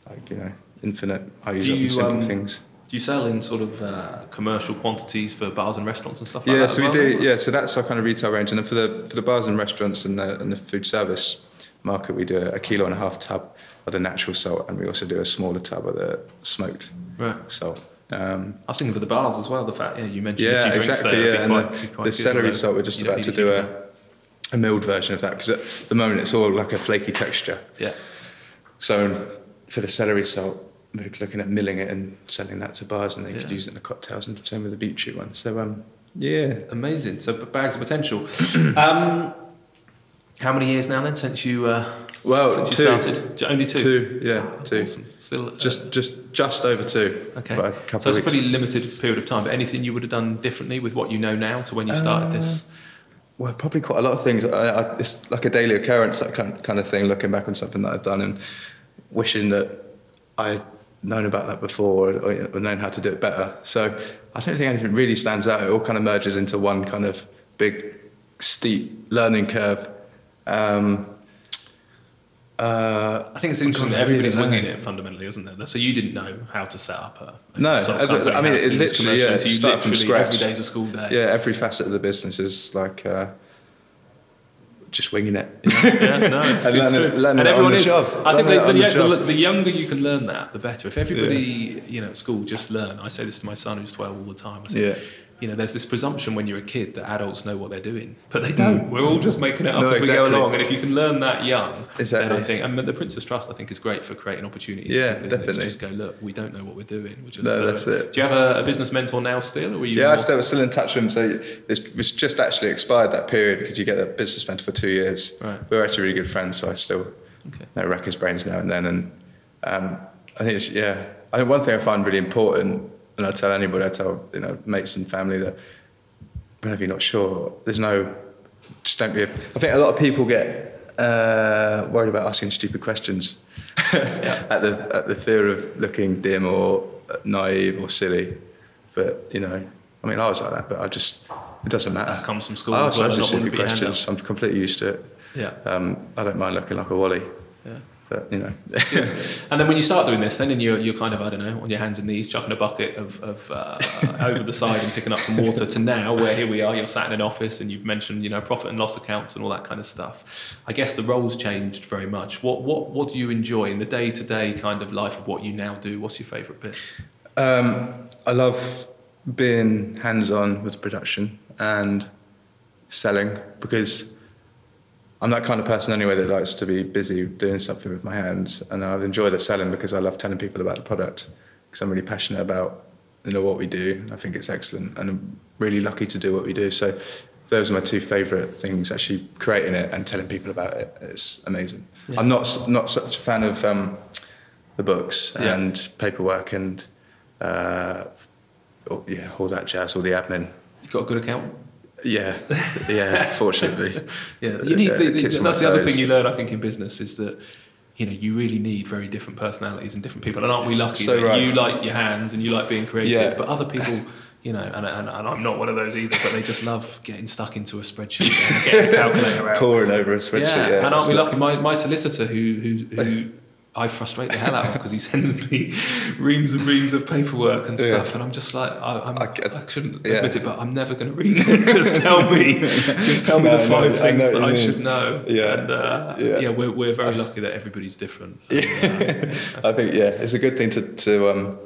like you know infinite. I use Do you, simple um, things. Do you sell in sort of uh, commercial quantities for bars and restaurants and stuff like Yeah, that? so as we well, do. or- Yeah, so that's our kind of retail range, and then for the for the bars and restaurants and the and the food service market, we do a kilo and a half tub of the natural salt, and we also do a smaller tub of the smoked Right. salt. Um, I was thinking for the bars as well. The fact, yeah, you mentioned yeah, exactly. there. Yeah, and be the, quite- the celery salt, we're just about to do a, a milled version of that because at the moment it's all like a flaky texture. Yeah. So for the celery salt, we're looking at milling it and selling that to bars, and they could use it in the cocktails, and same with the beetroot one. So um, yeah, Amazing. So bags of potential. um, how many years now then since you uh, Well, since you two. started? Only two. two, yeah, two. Awesome. Still uh, Just just just over two. okay. By a couple So it's a pretty limited period of time. But anything you would have done differently with what you know now to when you started this? Well, probably quite a lot of things. I, I, it's like a daily occurrence, that kind, kind of thing. Looking back on something that I've done and wishing that I'd known about that before or, or known how to do it better. So I don't think anything really stands out. It all kind of merges into one kind of big, steep learning curve. Um, uh, I think it's interesting that everybody's winging it fundamentally, isn't it? So you didn't know how to set up a, No, sort of as a- company, I mean, it literally, yeah. So you start from scratch. every day's a school day. yeah, every facet of the business is like uh, just winging it. yeah, no, it's, And it's learning- learning and everyone is. job. I think the, the, yeah, the, the younger you can learn that, the better. If everybody, you know, at school just learn. I say this to my son who's twelve all the time. I say, Yeah. You know, there's this presumption when you're a kid that adults know what they're doing, but they don't. We're all just making it up No, as we go along. And if you can learn that young, Exactly. then I think, and the Prince's Trust, I think, is great for creating opportunities. Yeah, people, isn't it? To definitely. just go, look, we don't know what we're doing. We're just, No, uh, that's it. Do you have a, a business mentor now still, or are you? Yeah, I more- still, still in touch with him. So it's, it's just actually expired that period because you get a business mentor for two years. Right. We're actually really good friends, so I still Okay. you know, rack his brains now and then. And um, I think it's, yeah, I think one thing I find really important, and I tell anybody, I tell you know mates and family that whenever you're not sure, there's no, just don't be. A, I think a lot of people get uh, worried about asking stupid questions at the at the fear of looking dim or naive or silly. But you know, I mean, I was like that, but I just it doesn't matter. That comes from school I as ask well, loads of not wanting to stupid put your hand questions. I'm completely used to it. Yeah. Um, I don't mind looking like a wally, Yeah. But you know. And then when you start doing this, then and you're, you're kind of, I don't know, on your hands and knees, chucking a bucket of, of uh, over the side and picking up some water to now where here we are, you're sat in an office and you've mentioned, you know, profit and loss accounts and all that kind of stuff. I guess the roles changed very much. What, what, what do you enjoy in the day to day kind of life of what you now do? What's your favourite bit? Um, I love being hands-on with production and selling because I'm that kind of person anyway that likes to be busy doing something with my hands, and I enjoy the selling because I love telling people about the product because I'm really passionate about you know what we do. and I think it's excellent, and I'm really lucky to do what we do. So those are my two favourite things: actually creating it and telling people about it. It's amazing. Yeah. I'm not not such a fan of um, the books Yeah. and paperwork and uh, yeah, all that jazz, all the admin. You've got a good accountant? Yeah, yeah. fortunately, Yeah, you need. The, the, that's the other thing you learn, I think, in business is that you know you really need very different personalities and different people. And aren't we lucky So that right. you like your hands and you like being creative, Yeah. but other people, you know, and, and, and, I'm not one of those either, but they just love getting stuck into a spreadsheet and getting a calculator out. Pouring over a spreadsheet. Yeah, yeah and aren't we lucky? My, my solicitor, who who, who I frustrate the hell out of because he sends me reams and reams of paperwork and stuff, yeah. and I'm just like, I, I'm, I, I shouldn't yeah. admit it, but I'm never going to read it. just tell me, just tell me no, the five no, things I that I should know. Yeah, and, uh, yeah. yeah, we're, we're very lucky that everybody's different. And, uh, I think yeah, it's a good thing to to um,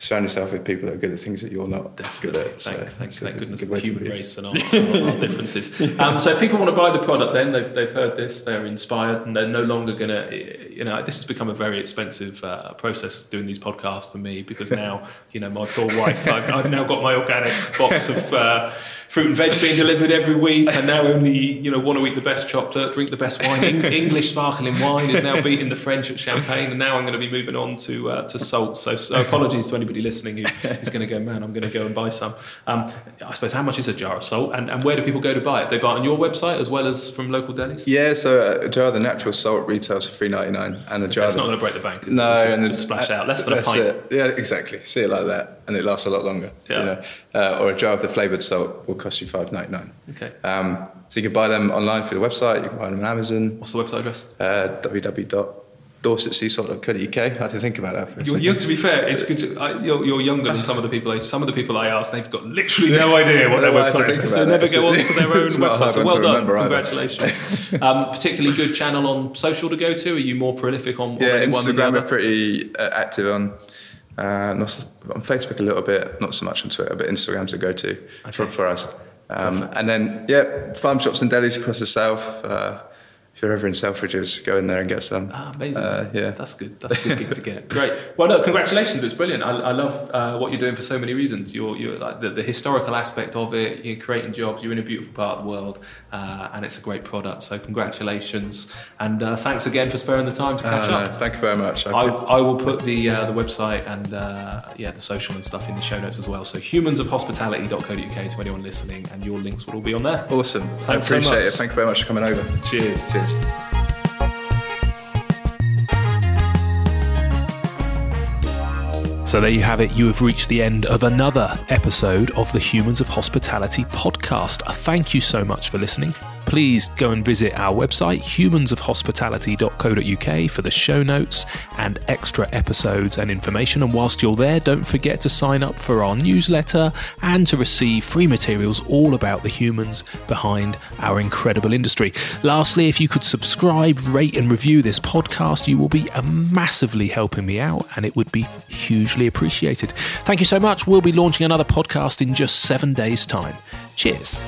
surround yourself with people that are good at things that you're not Definitely. good at. So thank, thank, thank goodness the human race and our, our, our differences. Um, so if people want to buy the product, then they've, they've heard this, they're inspired, and they're no longer going to, you know, this has become a very expensive uh, process doing these podcasts for me because now, you know, my poor wife, I've, I've now got my organic box of. Uh, fruit and veg being delivered every week, and now only you know want to eat the best chocolate, drink the best wine. English sparkling wine is now beating the French at champagne, and now I'm going to be moving on to uh, to salt. So, so, apologies to anybody listening who is going to go, man, I'm going to go and buy some. Um, I suppose how much is a jar of salt, and, and where do people go to buy it? They buy it on your website as well as from local delis. Yeah, so uh, a jar of the natural salt retails for three ninety nine, and a jar. It's not going to break the bank. No, and just splash out less than a pint. It. Yeah, exactly. See it like that, and it lasts a lot longer. Yeah. You know? Uh, or a jar of the flavoured salt will cost you five ninety nine. Okay. Um, so you can buy them online through the website. You can buy them on Amazon. What's the website address? Uh, www.dorsetseasalt.co.uk. I had to think about that for a you're, you're, to be fair, it's good. To, I, you're, you're, younger than some of the people. I, some of the people I ask, they've got literally no idea what their website is. They never go onto their own website. So well done, congratulations. um, particularly good channel on social to go to. Are you more prolific on? Yeah, Instagram. We're pretty uh, active on. Uh, not on Facebook a little bit, not so much on Twitter, but Instagram's a go-to okay. for, for us. Um, and then, yeah, farm shops and delis across the south. Uh, if you're ever in Selfridges, go in there and get some. Ah, amazing. Uh, yeah. That's good. That's a good gig to get. Great. Well, no, congratulations. It's brilliant. I, I love uh, what you're doing for so many reasons. You're, you're like the, the, historical aspect of it, you're creating jobs, you're in a beautiful part of the world, uh, and it's a great product. So, congratulations. And uh, thanks again for sparing the time to catch uh, up. No, thank you very much. I, I, will put the, uh, the website and yeah, the social and stuff in the show notes as well. So, humansofhospitality.co.uk to anyone listening, and your links will all be on there. Awesome. Thanks I appreciate so it. Thank you very much for coming over. Cheers. Cheers. So there you have it. You have reached the end of another episode of the Humans of Hospitality podcast. Thank you so much for listening please go and visit our website, humansofhospitality.co.uk, for the show notes and extra episodes and information. And whilst you're there, don't forget to sign up for our newsletter and to receive free materials all about the humans behind our incredible industry. Lastly, if you could subscribe, rate, and review this podcast, you will be massively helping me out and it would be hugely appreciated. Thank you so much. We'll be launching another podcast in just seven days' time. Cheers.